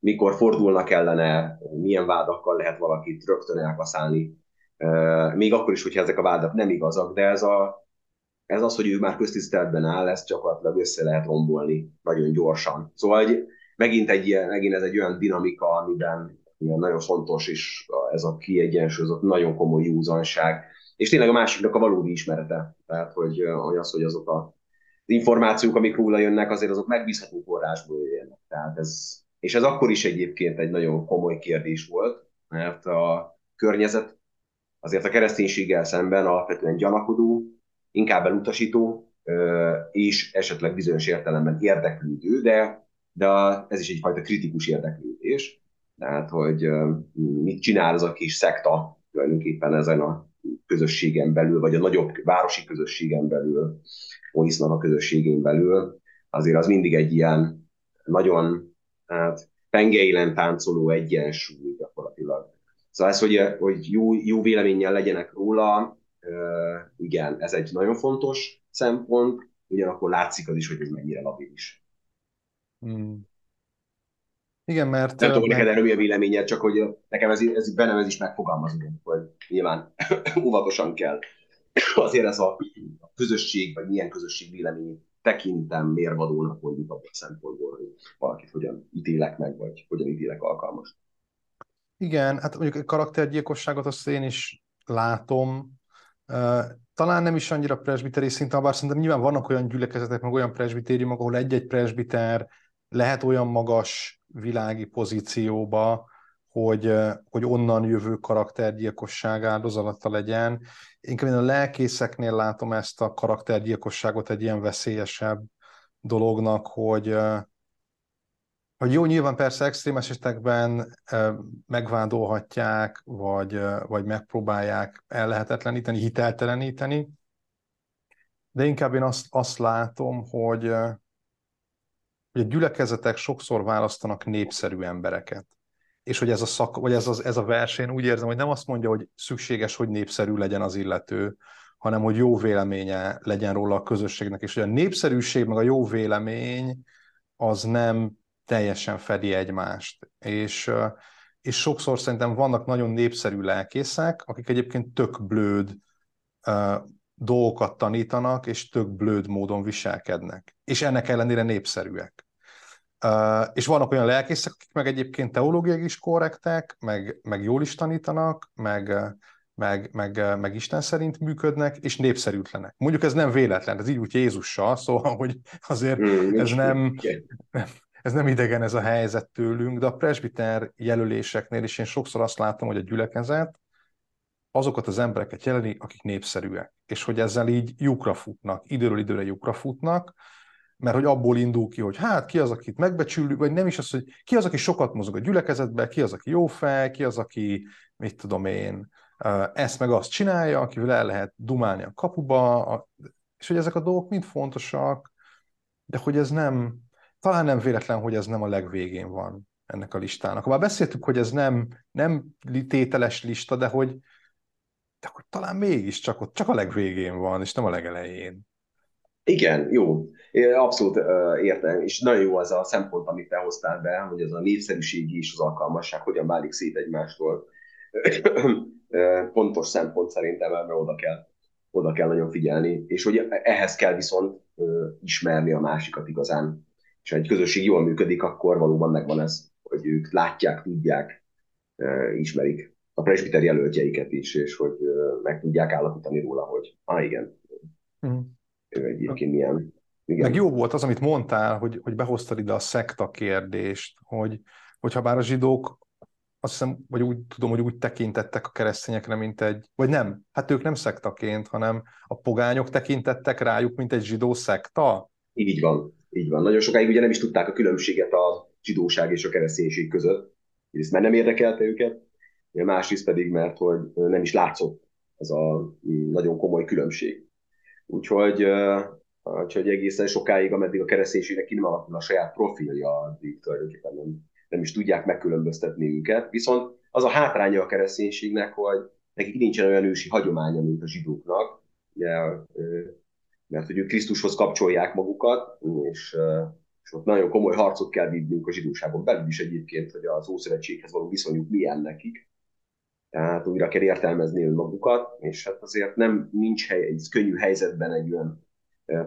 mikor fordulnak ellene, milyen vádakkal lehet valakit rögtön elkaszálni, még akkor is, hogyha ezek a vádak nem igazak, de ez, a, ez az, hogy ő már köztiszteletben áll, ezt gyakorlatilag össze lehet rombolni nagyon gyorsan. Szóval hogy megint, egy ilyen, megint ez egy olyan dinamika, amiben ilyen nagyon fontos, és ez a kiegyensúlyozott, nagyon komoly józanság, és tényleg a másiknak a valódi ismerete. Tehát, hogy, hogy az, hogy azok a információk, amik róla jönnek, azért azok megbízható forrásból jönnek. Tehát ez, és ez akkor is egyébként egy nagyon komoly kérdés volt, mert a környezet azért a kereszténységgel szemben alapvetően gyanakodó, inkább elutasító, és esetleg bizonyos értelemben érdeklődő, de, de ez is egyfajta kritikus érdeklődés. Tehát, hogy mit csinál az a kis szekta tulajdonképpen ezen a közösségen belül, vagy a nagyobb városi közösségen belül, Oisznak a közösségén belül, azért az mindig egy ilyen nagyon hát pengeilen táncoló egyensúly gyakorlatilag. Szóval ez, hogy, hogy jó, jó véleménnyel legyenek róla, igen, ez egy nagyon fontos szempont, ugyanakkor látszik az is, hogy ez mennyire labilis. Hmm. Igen, mert... Nem tudom, neked erről mi a véleményed, csak hogy nekem ez, ez bennem ez is megfogalmazódott, hogy nyilván óvatosan kell. Azért ez a, a közösség, vagy milyen közösség vélemény tekintem mérvadónak mondjuk abban a szempontból, hogy valakit hogyan ítélek meg, vagy hogyan ítélek alkalmas. Igen, hát mondjuk a karaktergyilkosságot azt én is látom, talán nem is annyira presbiteri szinten, bár szerintem nyilván vannak olyan gyülekezetek, meg olyan presbitériumok, ahol egy-egy presbiter lehet olyan magas világi pozícióba, hogy, hogy onnan jövő karaktergyilkosság áldozata legyen. Inkább én a lelkészeknél látom ezt a karaktergyilkosságot egy ilyen veszélyesebb dolognak, hogy, hogy jó, nyilván persze extrém esetekben megvádolhatják, vagy, vagy megpróbálják ellehetetleníteni, hitelteleníteni, de inkább én azt, azt látom, hogy, hogy a gyülekezetek sokszor választanak népszerű embereket. És hogy ez a, szak, vagy ez, az, ez a verseny úgy érzem, hogy nem azt mondja, hogy szükséges, hogy népszerű legyen az illető, hanem hogy jó véleménye legyen róla a közösségnek, és hogy a népszerűség meg a jó vélemény az nem teljesen fedi egymást. És, és sokszor szerintem vannak nagyon népszerű lelkészek, akik egyébként tök blőd dolgokat tanítanak, és tök blőd módon viselkednek. És ennek ellenére népszerűek. Uh, és vannak olyan lelkészek, akik meg egyébként teológiai is korrektek, meg, meg jól is tanítanak, meg, meg, meg, meg Isten szerint működnek, és népszerűtlenek. Mondjuk ez nem véletlen, ez így úgy Jézussal, szóval, hogy azért mm, ez nem, ez nem idegen ez a helyzet tőlünk, de a presbiter jelöléseknél is én sokszor azt látom, hogy a gyülekezet azokat az embereket jeleni, akik népszerűek, és hogy ezzel így lyukra futnak, időről időre lyukra futnak, mert hogy abból indul ki, hogy hát ki az, akit megbecsülünk, vagy nem is az, hogy ki az, aki sokat mozog a gyülekezetben, ki az, aki jó fej, ki az, aki, mit tudom én, ezt meg azt csinálja, akivel el lehet dumálni a kapuba, és hogy ezek a dolgok mind fontosak, de hogy ez nem, talán nem véletlen, hogy ez nem a legvégén van ennek a listának. Már beszéltük, hogy ez nem, nem tételes lista, de hogy, de hogy talán mégiscsak ott csak a legvégén van, és nem a legelején. Igen, jó. Abszolút uh, értem, és nagyon jó az a szempont, amit te hoztál be, hogy ez a népszerűség és az alkalmasság hogyan válik szét egymástól. Pontos szempont szerintem, mert oda kell, oda kell nagyon figyelni, és hogy ehhez kell viszont uh, ismerni a másikat igazán. És ha egy közösség jól működik, akkor valóban megvan ez, hogy ők látják, tudják, ismerik a presbiter jelöltjeiket is, és hogy meg tudják állapítani róla, hogy ah igen, mm ő egyébként milyen. Igen. Meg jó volt az, amit mondtál, hogy, hogy behoztad ide a szekta kérdést, hogy, hogyha bár a zsidók azt hiszem, vagy úgy tudom, hogy úgy tekintettek a keresztényekre, mint egy, vagy nem, hát ők nem szektaként, hanem a pogányok tekintettek rájuk, mint egy zsidó szekta? Így van, így van. Nagyon sokáig ugye nem is tudták a különbséget a zsidóság és a kereszténység között. Egyrészt mert nem érdekelte őket, másrészt pedig, mert hogy nem is látszott ez a nagyon komoly különbség. Úgyhogy, úgyhogy egészen sokáig, ameddig a kereszténységnek ki nem alakul a saját profilja, addig tulajdonképpen nem, nem is tudják megkülönböztetni őket. Viszont az a hátránya a kereszténységnek, hogy nekik nincsen olyan ősi hagyománya, mint a zsidóknak, ugye, mert hogy ők Krisztushoz kapcsolják magukat, és, és ott nagyon komoly harcot kell vívnünk a zsidóságon belül is egyébként, hogy az Ószövetséghez való viszonyuk milyen nekik tehát újra kell értelmezni önmagukat, és hát azért nem nincs hely, egy könnyű helyzetben egy olyan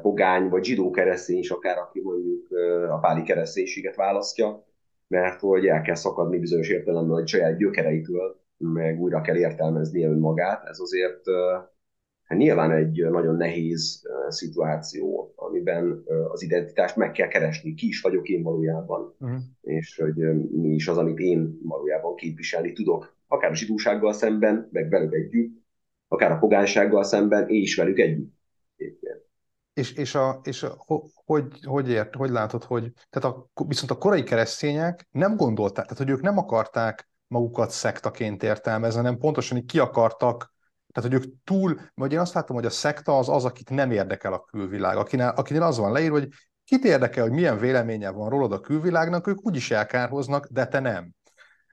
pogány vagy zsidó keresztény is, akár aki mondjuk a páli kereszténységet választja, mert hogy el kell szakadni bizonyos értelemben a saját gyökereitől, meg újra kell értelmezni önmagát. Ez azért nyilván egy nagyon nehéz szituáció, amiben az identitást meg kell keresni, ki is vagyok én valójában, uh-huh. és hogy mi is az, amit én valójában képviselni tudok akár a zsidósággal szemben, meg velük együtt, akár a pogánysággal szemben, és velük együtt. És, és, a, és a, hogy, hogy, ért, hogy látod, hogy tehát a, viszont a korai keresztények nem gondolták, tehát hogy ők nem akarták magukat szektaként értelmezni, hanem pontosan így ki akartak, tehát hogy ők túl, vagy én azt látom, hogy a szekta az az, akit nem érdekel a külvilág, akinél, akinél az van leírva, hogy kit érdekel, hogy milyen véleménye van rólad a külvilágnak, ők úgyis elkárhoznak, de te nem.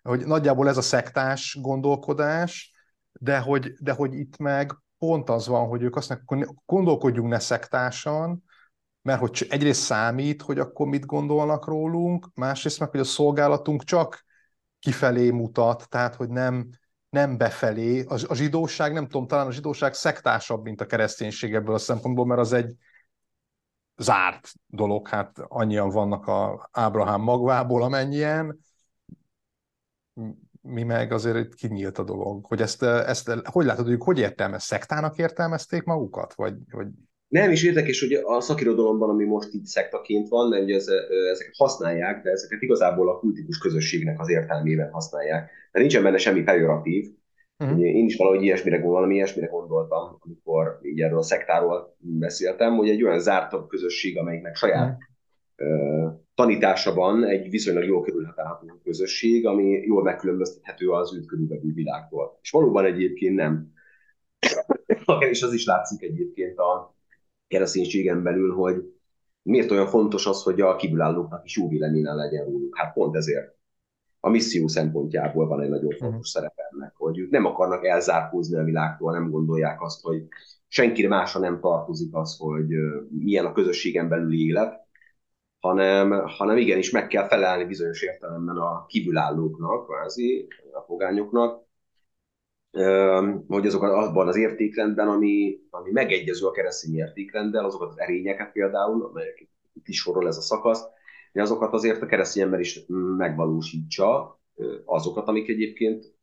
Hogy nagyjából ez a szektás gondolkodás, de hogy, de hogy itt meg pont az van, hogy ők azt mondják, gondolkodjunk ne szektásan, mert hogy egyrészt számít, hogy akkor mit gondolnak rólunk, másrészt meg, hogy a szolgálatunk csak kifelé mutat, tehát hogy nem, nem befelé. A, a zsidóság, nem tudom, talán a zsidóság szektásabb, mint a kereszténység ebből a szempontból, mert az egy zárt dolog, hát annyian vannak a Ábrahám magvából, amennyien, mi meg azért itt kinyílt a dolog, hogy ezt, ezt hogy látod, hogy hogy értelmez? Szektának értelmezték magukat? Vagy, vagy... Nem, is érdekes, hogy a szakirodalomban, ami most itt szektaként van, mert ugye ez, ezeket használják, de ezeket igazából a kultikus közösségnek az értelmében használják. De nincsen benne semmi pejoratív. Uh-huh. Én is valahogy ilyesmire, valami ilyesmire gondoltam, amikor így erről a szektáról beszéltem, hogy egy olyan zártabb közösség, amelyiknek saját uh-huh tanításában egy viszonylag jól körülhatárolható közösség, ami jól megkülönböztethető az őt körülbelül világtól. És valóban egyébként nem. És az is látszik egyébként a kereszténységen belül, hogy miért olyan fontos az, hogy a kívülállóknak is jó véleményen legyen róluk. Hát pont ezért. A misszió szempontjából van egy nagyon fontos uh-huh. ennek, hogy ők nem akarnak elzárkózni a világtól, nem gondolják azt, hogy senkire másra nem tartozik az, hogy milyen a közösségen belüli élet, hanem, hanem igenis meg kell felelni bizonyos értelemben a kívülállóknak, kvázi a fogányoknak, hogy azokat abban az értékrendben, ami, ami megegyező a keresztény értékrenddel, azokat az erényeket például, amelyek itt is sorol ez a szakasz, de azokat azért a keresztény ember is megvalósítsa, azokat, amik egyébként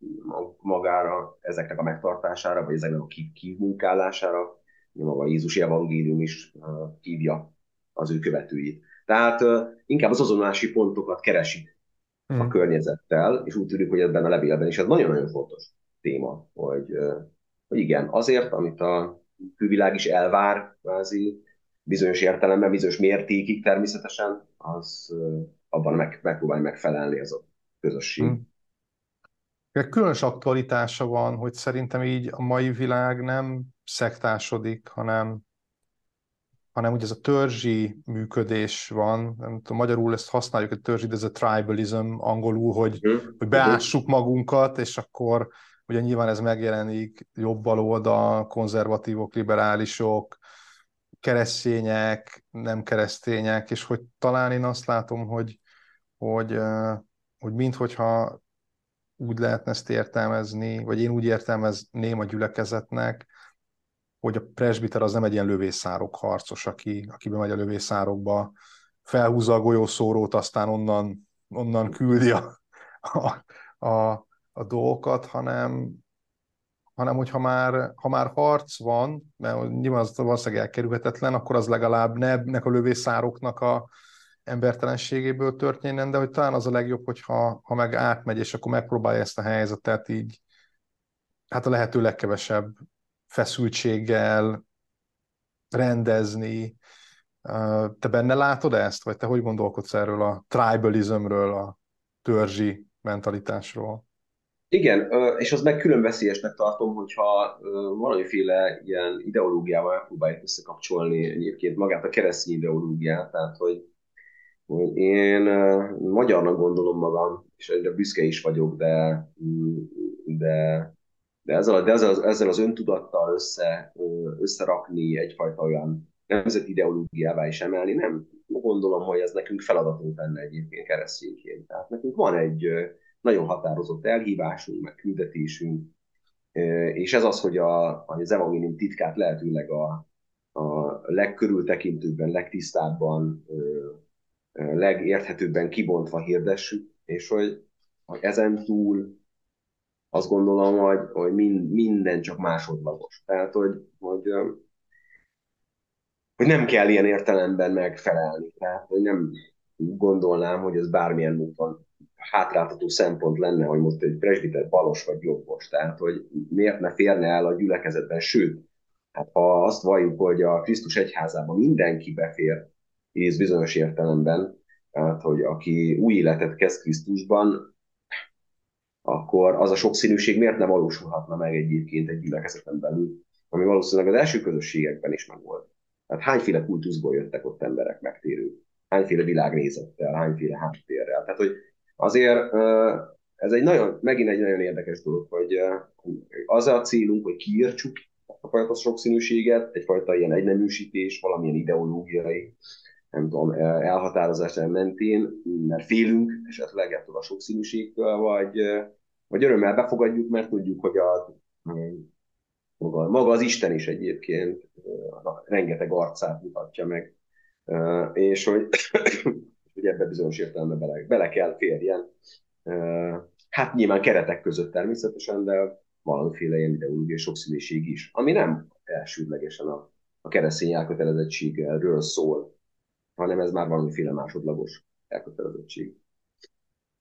magára, ezeknek a megtartására, vagy ezeknek a kimunkálására, maga Jézus evangélium is hívja az ő követőit. Tehát inkább az azonolási pontokat keresik hmm. a környezettel, és úgy tűnik, hogy ebben a levélben is ez nagyon-nagyon fontos téma, hogy, hogy igen, azért, amit a külvilág is elvár, kvázi, bizonyos értelemben, bizonyos mértékig természetesen, az abban meg, megpróbálj megfelelni ez a közösség. Hmm. Különös aktualitása van, hogy szerintem így a mai világ nem szektásodik, hanem, hanem ugye ez a törzsi működés van, nem tudom, magyarul ezt használjuk, a törzsi, de ez a tribalism angolul, hogy, hmm. hogy beássuk magunkat, és akkor ugye nyilván ez megjelenik jobb oldal, konzervatívok, liberálisok, keresztények, nem keresztények, és hogy talán én azt látom, hogy, hogy, hogy minthogyha úgy lehetne ezt értelmezni, vagy én úgy értelmezném a gyülekezetnek, hogy a presbiter az nem egy ilyen lövészárok harcos, aki, aki bemegy a lövészárokba, felhúzza a golyószórót, aztán onnan, onnan küldi a, a, a, a dolgokat, hanem, hanem hogyha már, ha már harc van, mert nyilván az valószínűleg elkerülhetetlen, akkor az legalább ne ennek a lövészároknak a, embertelenségéből történjen, de hogy talán az a legjobb, hogyha ha meg átmegy, és akkor megpróbálja ezt a helyzetet így, hát a lehető legkevesebb feszültséggel rendezni. Te benne látod ezt, vagy te hogy gondolkodsz erről a tribalismről, a törzsi mentalitásról? Igen, és az meg külön veszélyesnek tartom, hogyha valamiféle ilyen ideológiával megpróbáljuk összekapcsolni egyébként magát a keresztény ideológiát, tehát hogy én magyarnak gondolom magam, és egyre büszke is vagyok, de, de, de ezzel, de ezzel, ezzel az öntudattal össze, összerakni egyfajta olyan nemzeti ideológiává is emelni, nem gondolom, hogy ez nekünk feladatunk lenne egyébként keresztényként. Tehát nekünk van egy nagyon határozott elhívásunk, meg küldetésünk, és ez az, hogy, a, az evangélium titkát lehetőleg a, a legkörültekintőbben, legtisztábban legérthetőbben kibontva hirdessük, és hogy, hogy ezen túl azt gondolom, hogy, hogy mind, minden csak másodlagos. Tehát, hogy, hogy, hogy nem kell ilyen értelemben megfelelni. Tehát, hogy nem gondolnám, hogy ez bármilyen módon hátráltató szempont lenne, hogy most egy presbiter balos vagy jobbos. Tehát, hogy miért ne férne el a gyülekezetben, sőt, hát ha azt valljuk, hogy a Krisztus egyházában mindenki befér, ész bizonyos értelemben, tehát, hogy aki új életet kezd Krisztusban, akkor az a sokszínűség miért nem valósulhatna meg egyébként egy gyülekezeten belül, ami valószínűleg az első közösségekben is megvolt. Tehát hányféle kultuszból jöttek ott emberek megtérő, hányféle világnézettel, hányféle háttérrel. Tehát, hogy azért ez egy nagyon, megint egy nagyon érdekes dolog, hogy az a célunk, hogy kiírtsuk a fajta sokszínűséget, egyfajta ilyen egyneműsítés, valamilyen ideológiai nem tudom, elhatározás mentén, mert félünk esetleg ettől a sokszínűségtől, vagy, vagy örömmel befogadjuk, mert tudjuk, hogy a, maga, maga az Isten is egyébként rengeteg arcát mutatja meg, és hogy ebbe bizonyos értelemben bele, bele kell férjen. Hát nyilván keretek között természetesen, de valamiféle ilyen ideológiai sokszínűség is, ami nem elsődlegesen a, a keresztény elkötelezettségről szól, hanem ez már valamiféle másodlagos elkötelezettség.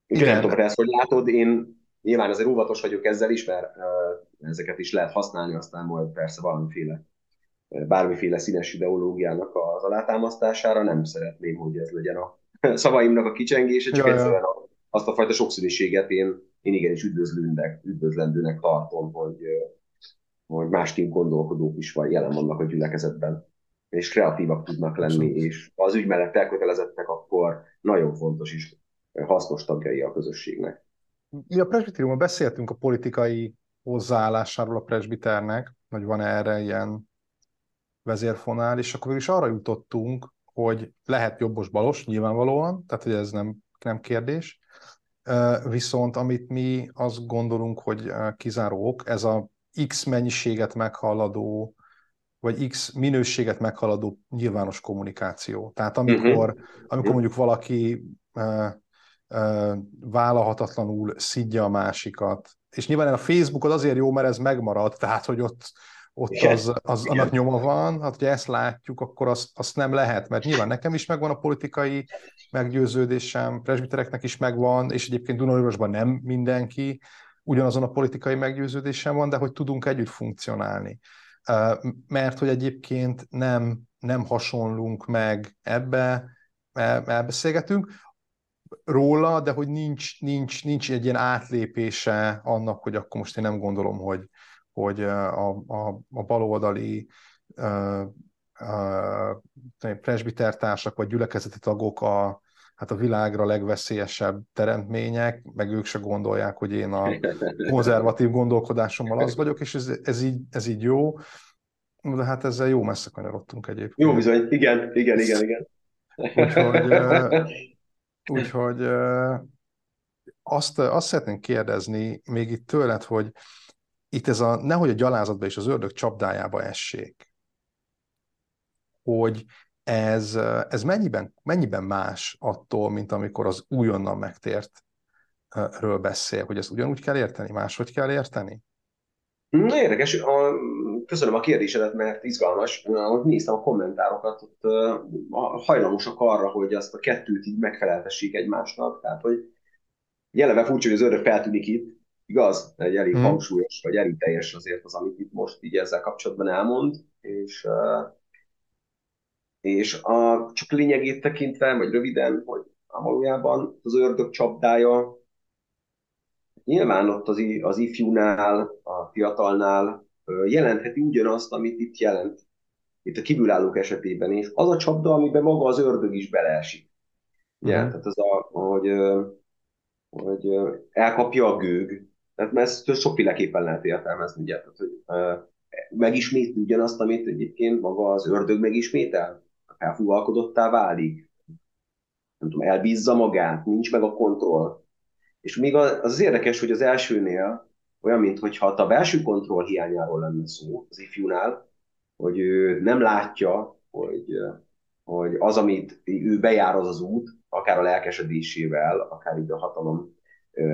Úgyhogy nem tudom, ezt hogy látod, én nyilván azért óvatos vagyok ezzel is, mert ezeket is lehet használni, aztán majd persze valamiféle bármiféle színes ideológiának az alátámasztására. Nem szeretném, hogy ez legyen a szavaimnak a kicsengése, csak ja, egyszerűen azt a fajta sokszínűséget én, én igenis üdvözlőnek, üdvözlendőnek tartom, hogy, hogy másként gondolkodók is van, jelen vannak a gyülekezetben és kreatívak tudnak lenni, és az ügy mellett elkötelezettek, akkor nagyon fontos is hasznos tagjai a közösségnek. Mi a presbitériumban beszéltünk a politikai hozzáállásáról a presbiternek, hogy van erre ilyen vezérfonál, és akkor is arra jutottunk, hogy lehet jobbos-balos, nyilvánvalóan, tehát hogy ez nem, nem kérdés, viszont amit mi azt gondolunk, hogy kizárók, ez a X mennyiséget meghaladó vagy X minőséget meghaladó nyilvános kommunikáció. Tehát amikor, uh-huh. amikor mondjuk valaki uh, uh, vállalhatatlanul szidja a másikat, és nyilván a Facebookon azért jó, mert ez megmarad, tehát hogy ott, ott az, az annak nyoma van, hát hogyha ezt látjuk, akkor azt, azt nem lehet, mert nyilván nekem is megvan a politikai meggyőződésem, presbitereknek is megvan, és egyébként Dunaújvasban nem mindenki, ugyanazon a politikai meggyőződésen van, de hogy tudunk együtt funkcionálni. Mert hogy egyébként nem, nem hasonlunk meg ebbe, elbeszélgetünk róla, de hogy nincs, nincs, nincs egy ilyen átlépése annak, hogy akkor most én nem gondolom, hogy, hogy a, a, a baloldali presbitertársak vagy gyülekezeti tagok a, hát a világra legveszélyesebb teremtmények, meg ők se gondolják, hogy én a konzervatív gondolkodásommal az vagyok, és ez, ez, így, ez így jó, de hát ezzel jó messze kanyarodtunk egyébként. Jó bizony, igen, igen, igen, igen. Úgyhogy, úgyhogy azt, azt szeretném kérdezni még itt tőled, hogy itt ez a, nehogy a gyalázatba és az ördög csapdájába essék, hogy ez, ez mennyiben, mennyiben más attól, mint amikor az újonnan megtért ről beszél, hogy ezt ugyanúgy kell érteni, máshogy kell érteni? Na érdekes, a, köszönöm a kérdésedet, mert izgalmas. Ahogy néztem a kommentárokat, ott uh, hajlamosak arra, hogy azt a kettőt így megfeleltessék egymásnak. Tehát, hogy jeleve furcsa, hogy az ördög feltűnik itt, igaz? Egy elég hmm. hangsúlyos, vagy erőteljes azért az, amit itt most így ezzel kapcsolatban elmond, és és a, csak lényegét tekintve, vagy röviden, hogy valójában az ördög csapdája nyilván ott az, az ifjúnál, a fiatalnál jelentheti ugyanazt, amit itt jelent. Itt a kívülállók esetében is. Az a csapda, amiben maga az ördög is beleesik. Mm. Tehát az a, hogy, hogy elkapja a gőg. Tehát mert ezt sokféleképpen lehet értelmezni. Ugye? Tehát, hogy megismétli ugyanazt, amit egyébként maga az ördög megismétel elfúvalkodottá válik, nem tudom, elbízza magát, nincs meg a kontroll. És még az, az érdekes, hogy az elsőnél olyan, mintha a belső kontroll hiányáról lenne szó, az ifjúnál, hogy ő nem látja, hogy, hogy az, amit ő bejár, az az út, akár a lelkesedésével, akár így a hatalom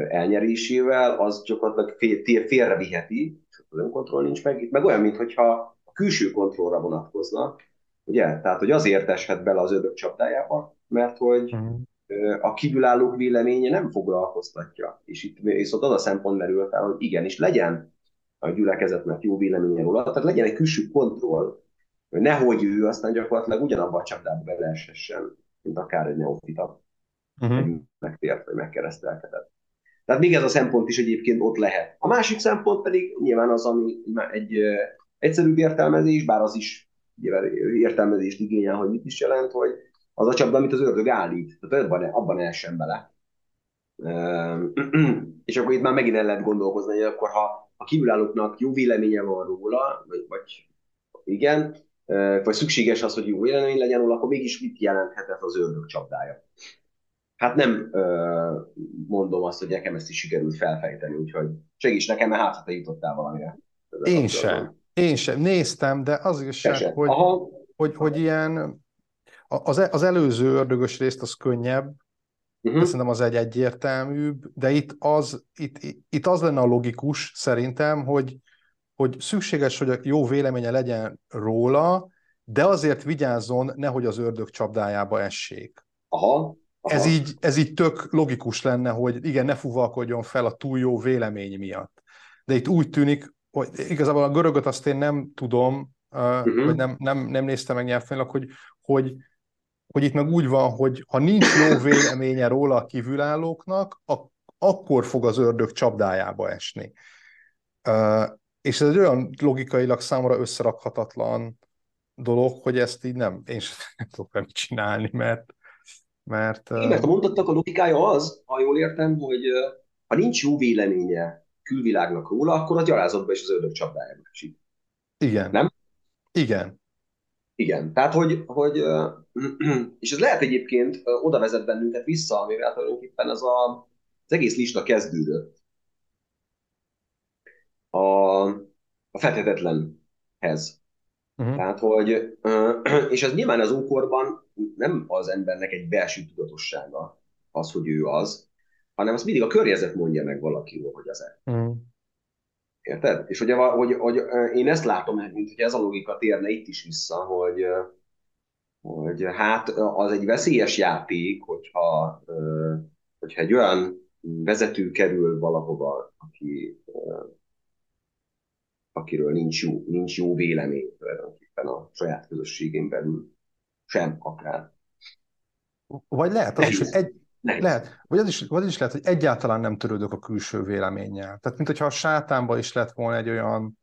elnyerésével, az gyakorlatilag fél, félreviheti, az önkontroll nincs meg. Itt meg olyan, mintha a külső kontrollra vonatkozna, Ugye? Tehát, hogy azért eshet bele az ördög csapdájába, mert hogy uh-huh. a kívülállók véleménye nem foglalkoztatja. És itt viszont az a szempont merül fel, hogy igenis legyen a gyülekezetnek jó véleménye róla, tehát legyen egy külső kontroll, hogy nehogy ő aztán gyakorlatilag ugyanabba a csapdába beleesessen, mint akár egy neofita, uh-huh. megtért vagy megkeresztelkedett. Tehát még ez a szempont is egyébként ott lehet. A másik szempont pedig nyilván az, ami egy egyszerűbb értelmezés, bár az is értelmezést igényel, hogy mit is jelent, hogy az a csapda, amit az ördög állít. Tehát abban, abban essen bele. És akkor itt már megint el lehet gondolkozni, hogy akkor ha a kívülállóknak jó véleménye van róla, vagy, vagy igen, vagy szükséges az, hogy jó vélemény legyen róla, akkor mégis mit jelenthet ez az ördög csapdája? Hát nem mondom azt, hogy nekem ezt is sikerült felfejteni, úgyhogy segíts nekem, mert hát, ha te jutottál valamire. Én sem. Én sem néztem, de az igazság, hogy, hogy, hogy ilyen az, e, az előző ördögös részt az könnyebb, uh-huh. szerintem az egy egyértelműbb, de itt az, itt, itt az lenne a logikus szerintem, hogy, hogy szükséges, hogy a jó véleménye legyen róla, de azért vigyázzon, nehogy az ördög csapdájába essék. Aha. Aha. Ez, így, ez így tök logikus lenne, hogy igen, ne fuvalkodjon fel a túl jó vélemény miatt. De itt úgy tűnik, hogy igazából a görögöt azt én nem tudom, uh-huh. vagy nem, nem, nem néztem meg nyelvtanilag, hogy, hogy, hogy itt meg úgy van, hogy ha nincs jó véleménye róla a kívülállóknak, ak- akkor fog az ördög csapdájába esni. Uh, és ez egy olyan logikailag számomra összerakhatatlan dolog, hogy ezt így nem, én sem nem tudok nem csinálni, mert mert, uh... mert a mondatnak a logikája az, ha jól értem, hogy ha nincs jó véleménye külvilágnak róla, akkor a gyalázatba és az ördög csapdájába esik. Igen. Nem? Igen. Igen. Tehát, hogy, hogy és ez lehet egyébként oda vezet bennünket vissza, amivel tulajdonképpen ez a, az egész lista kezdődött. A, a feltetetlenhez. Uh-huh. Tehát, hogy, és ez nyilván az ókorban nem az embernek egy belső tudatossága az, hogy ő az, hanem azt mindig a környezet mondja meg valakiről, hogy az-e. Mm. Érted? És hogy, hogy, hogy, én ezt látom, mint hogy ez a logika térne itt is vissza, hogy, hogy hát az egy veszélyes játék, hogyha, hogyha egy olyan vezető kerül valahova, aki, akiről nincs jó, nincs jó vélemény a saját közösségén belül, sem akár. Vagy lehet az is, hogy egy, lehet. Vagy az, is, vagy az is lehet, hogy egyáltalán nem törődök a külső véleménnyel. Tehát, mint hogyha a sátánban is lett volna egy olyan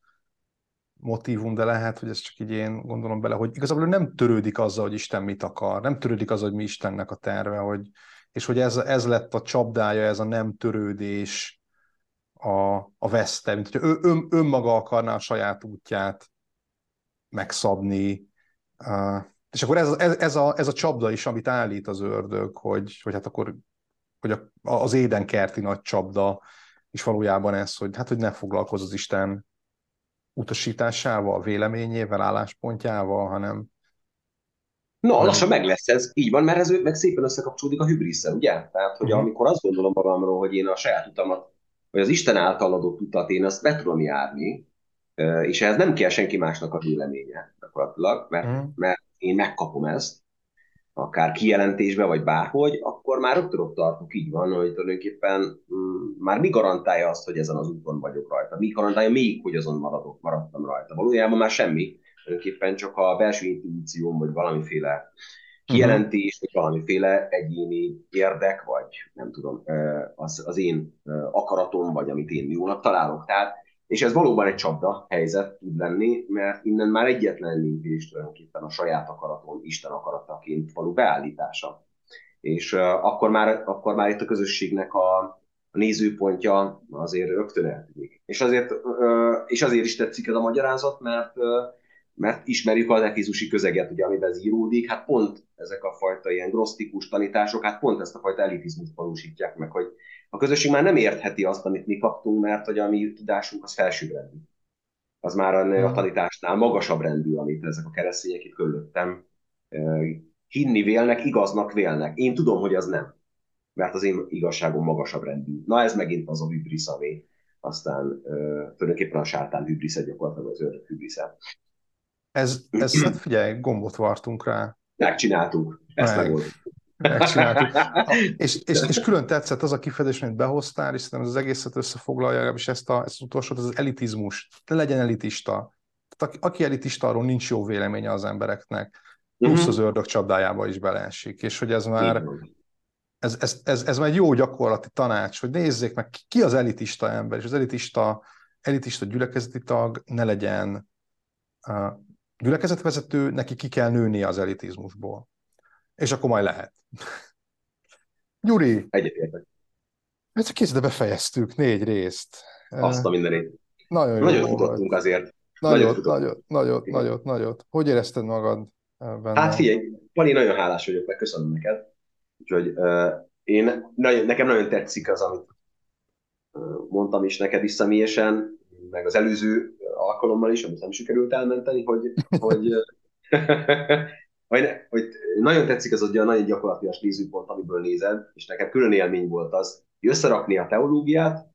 motivum, de lehet, hogy ez csak így én gondolom bele, hogy igazából nem törődik azzal, hogy Isten mit akar, nem törődik azzal, hogy mi Istennek a terve, hogy, és hogy ez, ez lett a csapdája, ez a nem törődés a, a veszte, mint hogy ő ön, önmaga akarná a saját útját megszabni, és akkor ez, ez, ez, a, ez a csapda is, amit állít az ördög, hogy, hogy hát akkor hogy a, az édenkerti nagy csapda, és valójában ez, hogy hát hogy ne foglalkozz az Isten utasításával, véleményével, álláspontjával, hanem... No, hanem... lassan meg lesz ez, így van, mert ez meg szépen összekapcsolódik a hübrisszel, ugye? Tehát, hogy uh-huh. amikor azt gondolom magamról, hogy én a saját utamat, vagy az Isten által adott utat, én azt be tudom járni, és ehhez nem kell senki másnak a véleménye gyakorlatilag, mert, uh-huh. mert én megkapom ezt, akár kijelentésbe, vagy bárhogy, akkor már rögtön ott tartok, így van, hogy tulajdonképpen mm, már mi garantálja azt, hogy ezen az úton vagyok rajta? Mi garantálja még, hogy azon maradok, maradtam rajta? Valójában már semmi, tulajdonképpen csak a belső intuícióm, vagy valamiféle kijelentés, vagy valamiféle egyéni érdek, vagy nem tudom, az, az én akaratom, vagy amit én jónak találok. Tehát és ez valóban egy csapda helyzet tud lenni, mert innen már egyetlen lépés tulajdonképpen a saját akaraton, Isten akarataként való beállítása. És uh, akkor, már, akkor már itt a közösségnek a, a nézőpontja azért rögtön eltűnik. És azért, uh, és azért is tetszik ez a magyarázat, mert uh, mert ismerjük az efézusi közeget, ugye, amiben ez íródik, hát pont ezek a fajta ilyen grosztikus tanítások, hát pont ezt a fajta elitizmust valósítják meg, hogy a közösség már nem értheti azt, amit mi kaptunk, mert hogy a mi tudásunk az felsőbbrendű. Az már a, a tanításnál magasabb rendű, amit ezek a keresztények itt körülöttem hinni vélnek, igaznak vélnek. Én tudom, hogy az nem, mert az én igazságom magasabb rendű. Na ez megint az a hübrisz, ami aztán uh, tulajdonképpen a sátán hübrisze gyakorlatilag az ördög hübrisze. Ez, ez hát figyelj, gombot vartunk rá. Megcsináltuk, ezt Meg. Megcsináltuk. és, és, és, külön tetszett az a kifejezés, amit behoztál, és szerintem az egészet összefoglalja, és ezt, a, ezt az utolsót, az elitizmus. Ne legyen elitista. Tehát aki, elitista, arról nincs jó véleménye az embereknek. Plusz uh-huh. az ördög csapdájába is beleesik. És hogy ez már, ez, ez, ez, ez már egy jó gyakorlati tanács, hogy nézzék meg, ki az elitista ember, és az elitista, elitista gyülekezeti tag ne legyen gyülekezetvezető, neki ki kell nőnie az elitizmusból. És akkor majd lehet. Gyuri! Egyetértek. Hát csak készítve befejeztük négy részt. Azt a mindenét. Nagyon, nagyon futottunk azért. Nagyot, nagyot, nagyot, nagyot, nagyot. Hogy érezted magad benne? Hát figyelj, Pali, nagyon hálás vagyok, meg köszönöm neked. Úgyhogy uh, én, nagyon, nekem nagyon tetszik az, amit uh, mondtam is neked is személyesen, meg az előző alkalommal is, amit nem sikerült elmenteni, hogy, hogy, hogy, hogy nagyon tetszik az a nagyon gyakorlatilag nézőpont, amiből nézed, és nekem külön élmény volt az, hogy összerakni a teológiát,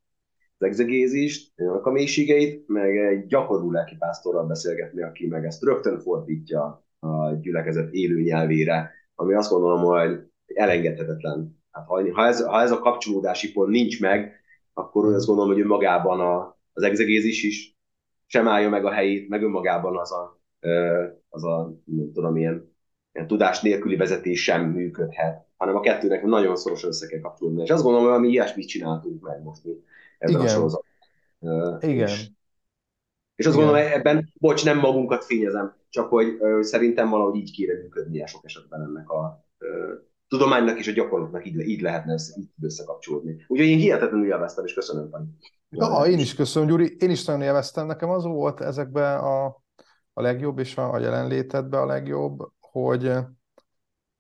az exegézist, a mélységeit, meg egy gyakorló lelkipásztorral beszélgetni, aki meg ezt rögtön fordítja a gyülekezet élő nyelvére, ami azt gondolom, hogy elengedhetetlen. Hát, ha, ez, ha ez a kapcsolódási pont nincs meg, akkor azt gondolom, hogy önmagában a, az exegézis is sem állja meg a helyét, meg önmagában az a, az a nem tudom, ilyen, ilyen tudás nélküli vezetés sem működhet, hanem a kettőnek nagyon szorosan össze kell kapcsolódni. És azt gondolom, hogy mi ilyesmit csináltunk meg most mi ebben Igen. a sorozatban. Igen. És, és azt Igen. gondolom, hogy ebben, bocs, nem magunkat fényezem, csak hogy ö, szerintem valahogy így kéne működnie sok esetben ennek a ö, tudománynak és a gyakorlatnak így, így lehetne ezt, így összekapcsolódni. Úgyhogy én hihetetlenül élveztem, és köszönöm, Pani. Ja, én is köszönöm, Gyuri. Én is nagyon élveztem. Nekem az volt ezekben a, a legjobb, és a, a jelenlétedben a legjobb, hogy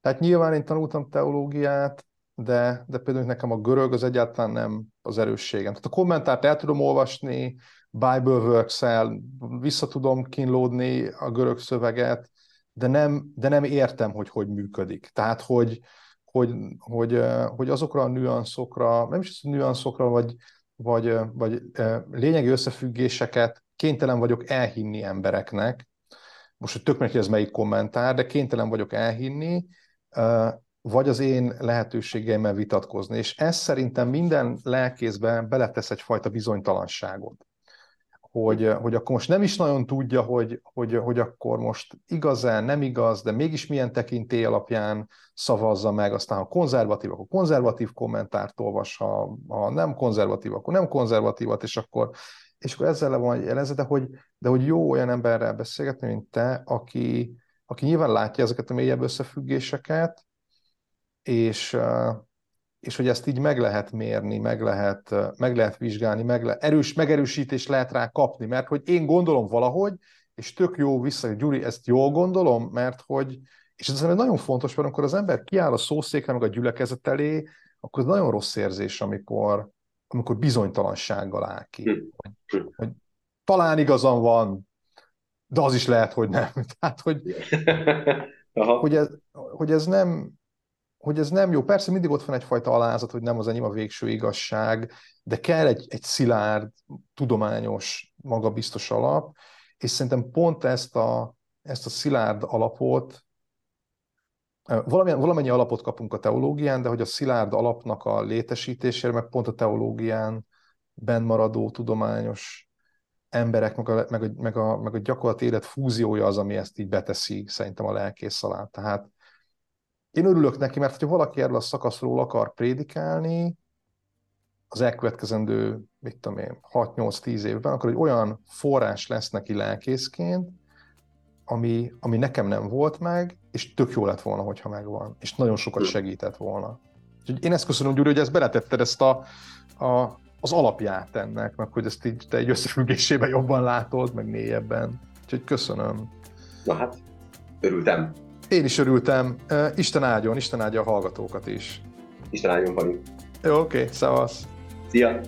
tehát nyilván én tanultam teológiát, de, de például nekem a görög az egyáltalán nem az erősségem. Tehát a kommentárt el tudom olvasni, Bibleworks-el, vissza tudom kínlódni a görög szöveget, de nem, de nem értem, hogy hogy működik. Tehát, hogy, hogy, hogy, hogy azokra a nüanszokra, nem is az nüanszokra, vagy, vagy, vagy lényegi összefüggéseket kénytelen vagyok elhinni embereknek, most hogy tök neki ez melyik kommentár, de kénytelen vagyok elhinni, vagy az én lehetőségeimmel vitatkozni. És ez szerintem minden lelkészben beletesz egyfajta bizonytalanságot. Hogy, hogy akkor most nem is nagyon tudja, hogy, hogy, hogy akkor most igaz-e, nem igaz, de mégis milyen tekintély alapján szavazza meg, aztán ha konzervatív, akkor konzervatív kommentárt olvas, ha, ha nem konzervatív, akkor nem konzervatívat, és akkor, és akkor ezzel le van jelezve, de hogy, de hogy jó olyan emberrel beszélgetni, mint te, aki, aki nyilván látja ezeket a mélyebb összefüggéseket, és, és hogy ezt így meg lehet mérni, meg lehet, meg lehet vizsgálni, meg le, erős megerősítés lehet rá kapni, mert hogy én gondolom valahogy, és tök jó vissza, hogy Gyuri, ezt jól gondolom, mert hogy, és ez nagyon fontos, mert amikor az ember kiáll a szószékre, meg a gyülekezet elé, akkor ez nagyon rossz érzés, amikor, amikor bizonytalansággal áll ki. Hogy, hm. hogy talán igazam van, de az is lehet, hogy nem. Tehát, hogy, hogy, ez, hogy ez nem, hogy ez nem jó. Persze mindig ott van egyfajta alázat, hogy nem az enyém a végső igazság, de kell egy, egy szilárd, tudományos, magabiztos alap, és szerintem pont ezt a, ezt a szilárd alapot, valamennyi, valamennyi alapot kapunk a teológián, de hogy a szilárd alapnak a létesítésére, meg pont a teológián bennmaradó tudományos emberek, meg a, meg a, meg a, meg a gyakorlati élet fúziója az, ami ezt így beteszi szerintem a lelkész alá. Tehát én örülök neki, mert ha valaki erről a szakaszról akar prédikálni, az elkövetkezendő, mit tudom én, 6-8-10 évben, akkor egy olyan forrás lesz neki lelkészként, ami, ami nekem nem volt meg, és tök jó lett volna, hogyha megvan, és nagyon sokat segített volna. Úgyhogy én ezt köszönöm, Gyuri, hogy ezt beletetted ezt a, a, az alapját ennek, meg hogy ezt így te egy összefüggésében jobban látod, meg mélyebben. Úgyhogy köszönöm. Na hát, örültem. Én is örültem. Isten áldjon, Isten áldja a hallgatókat is. Isten áldjon, Pani. Jó, oké, okay, szavasz. Szia!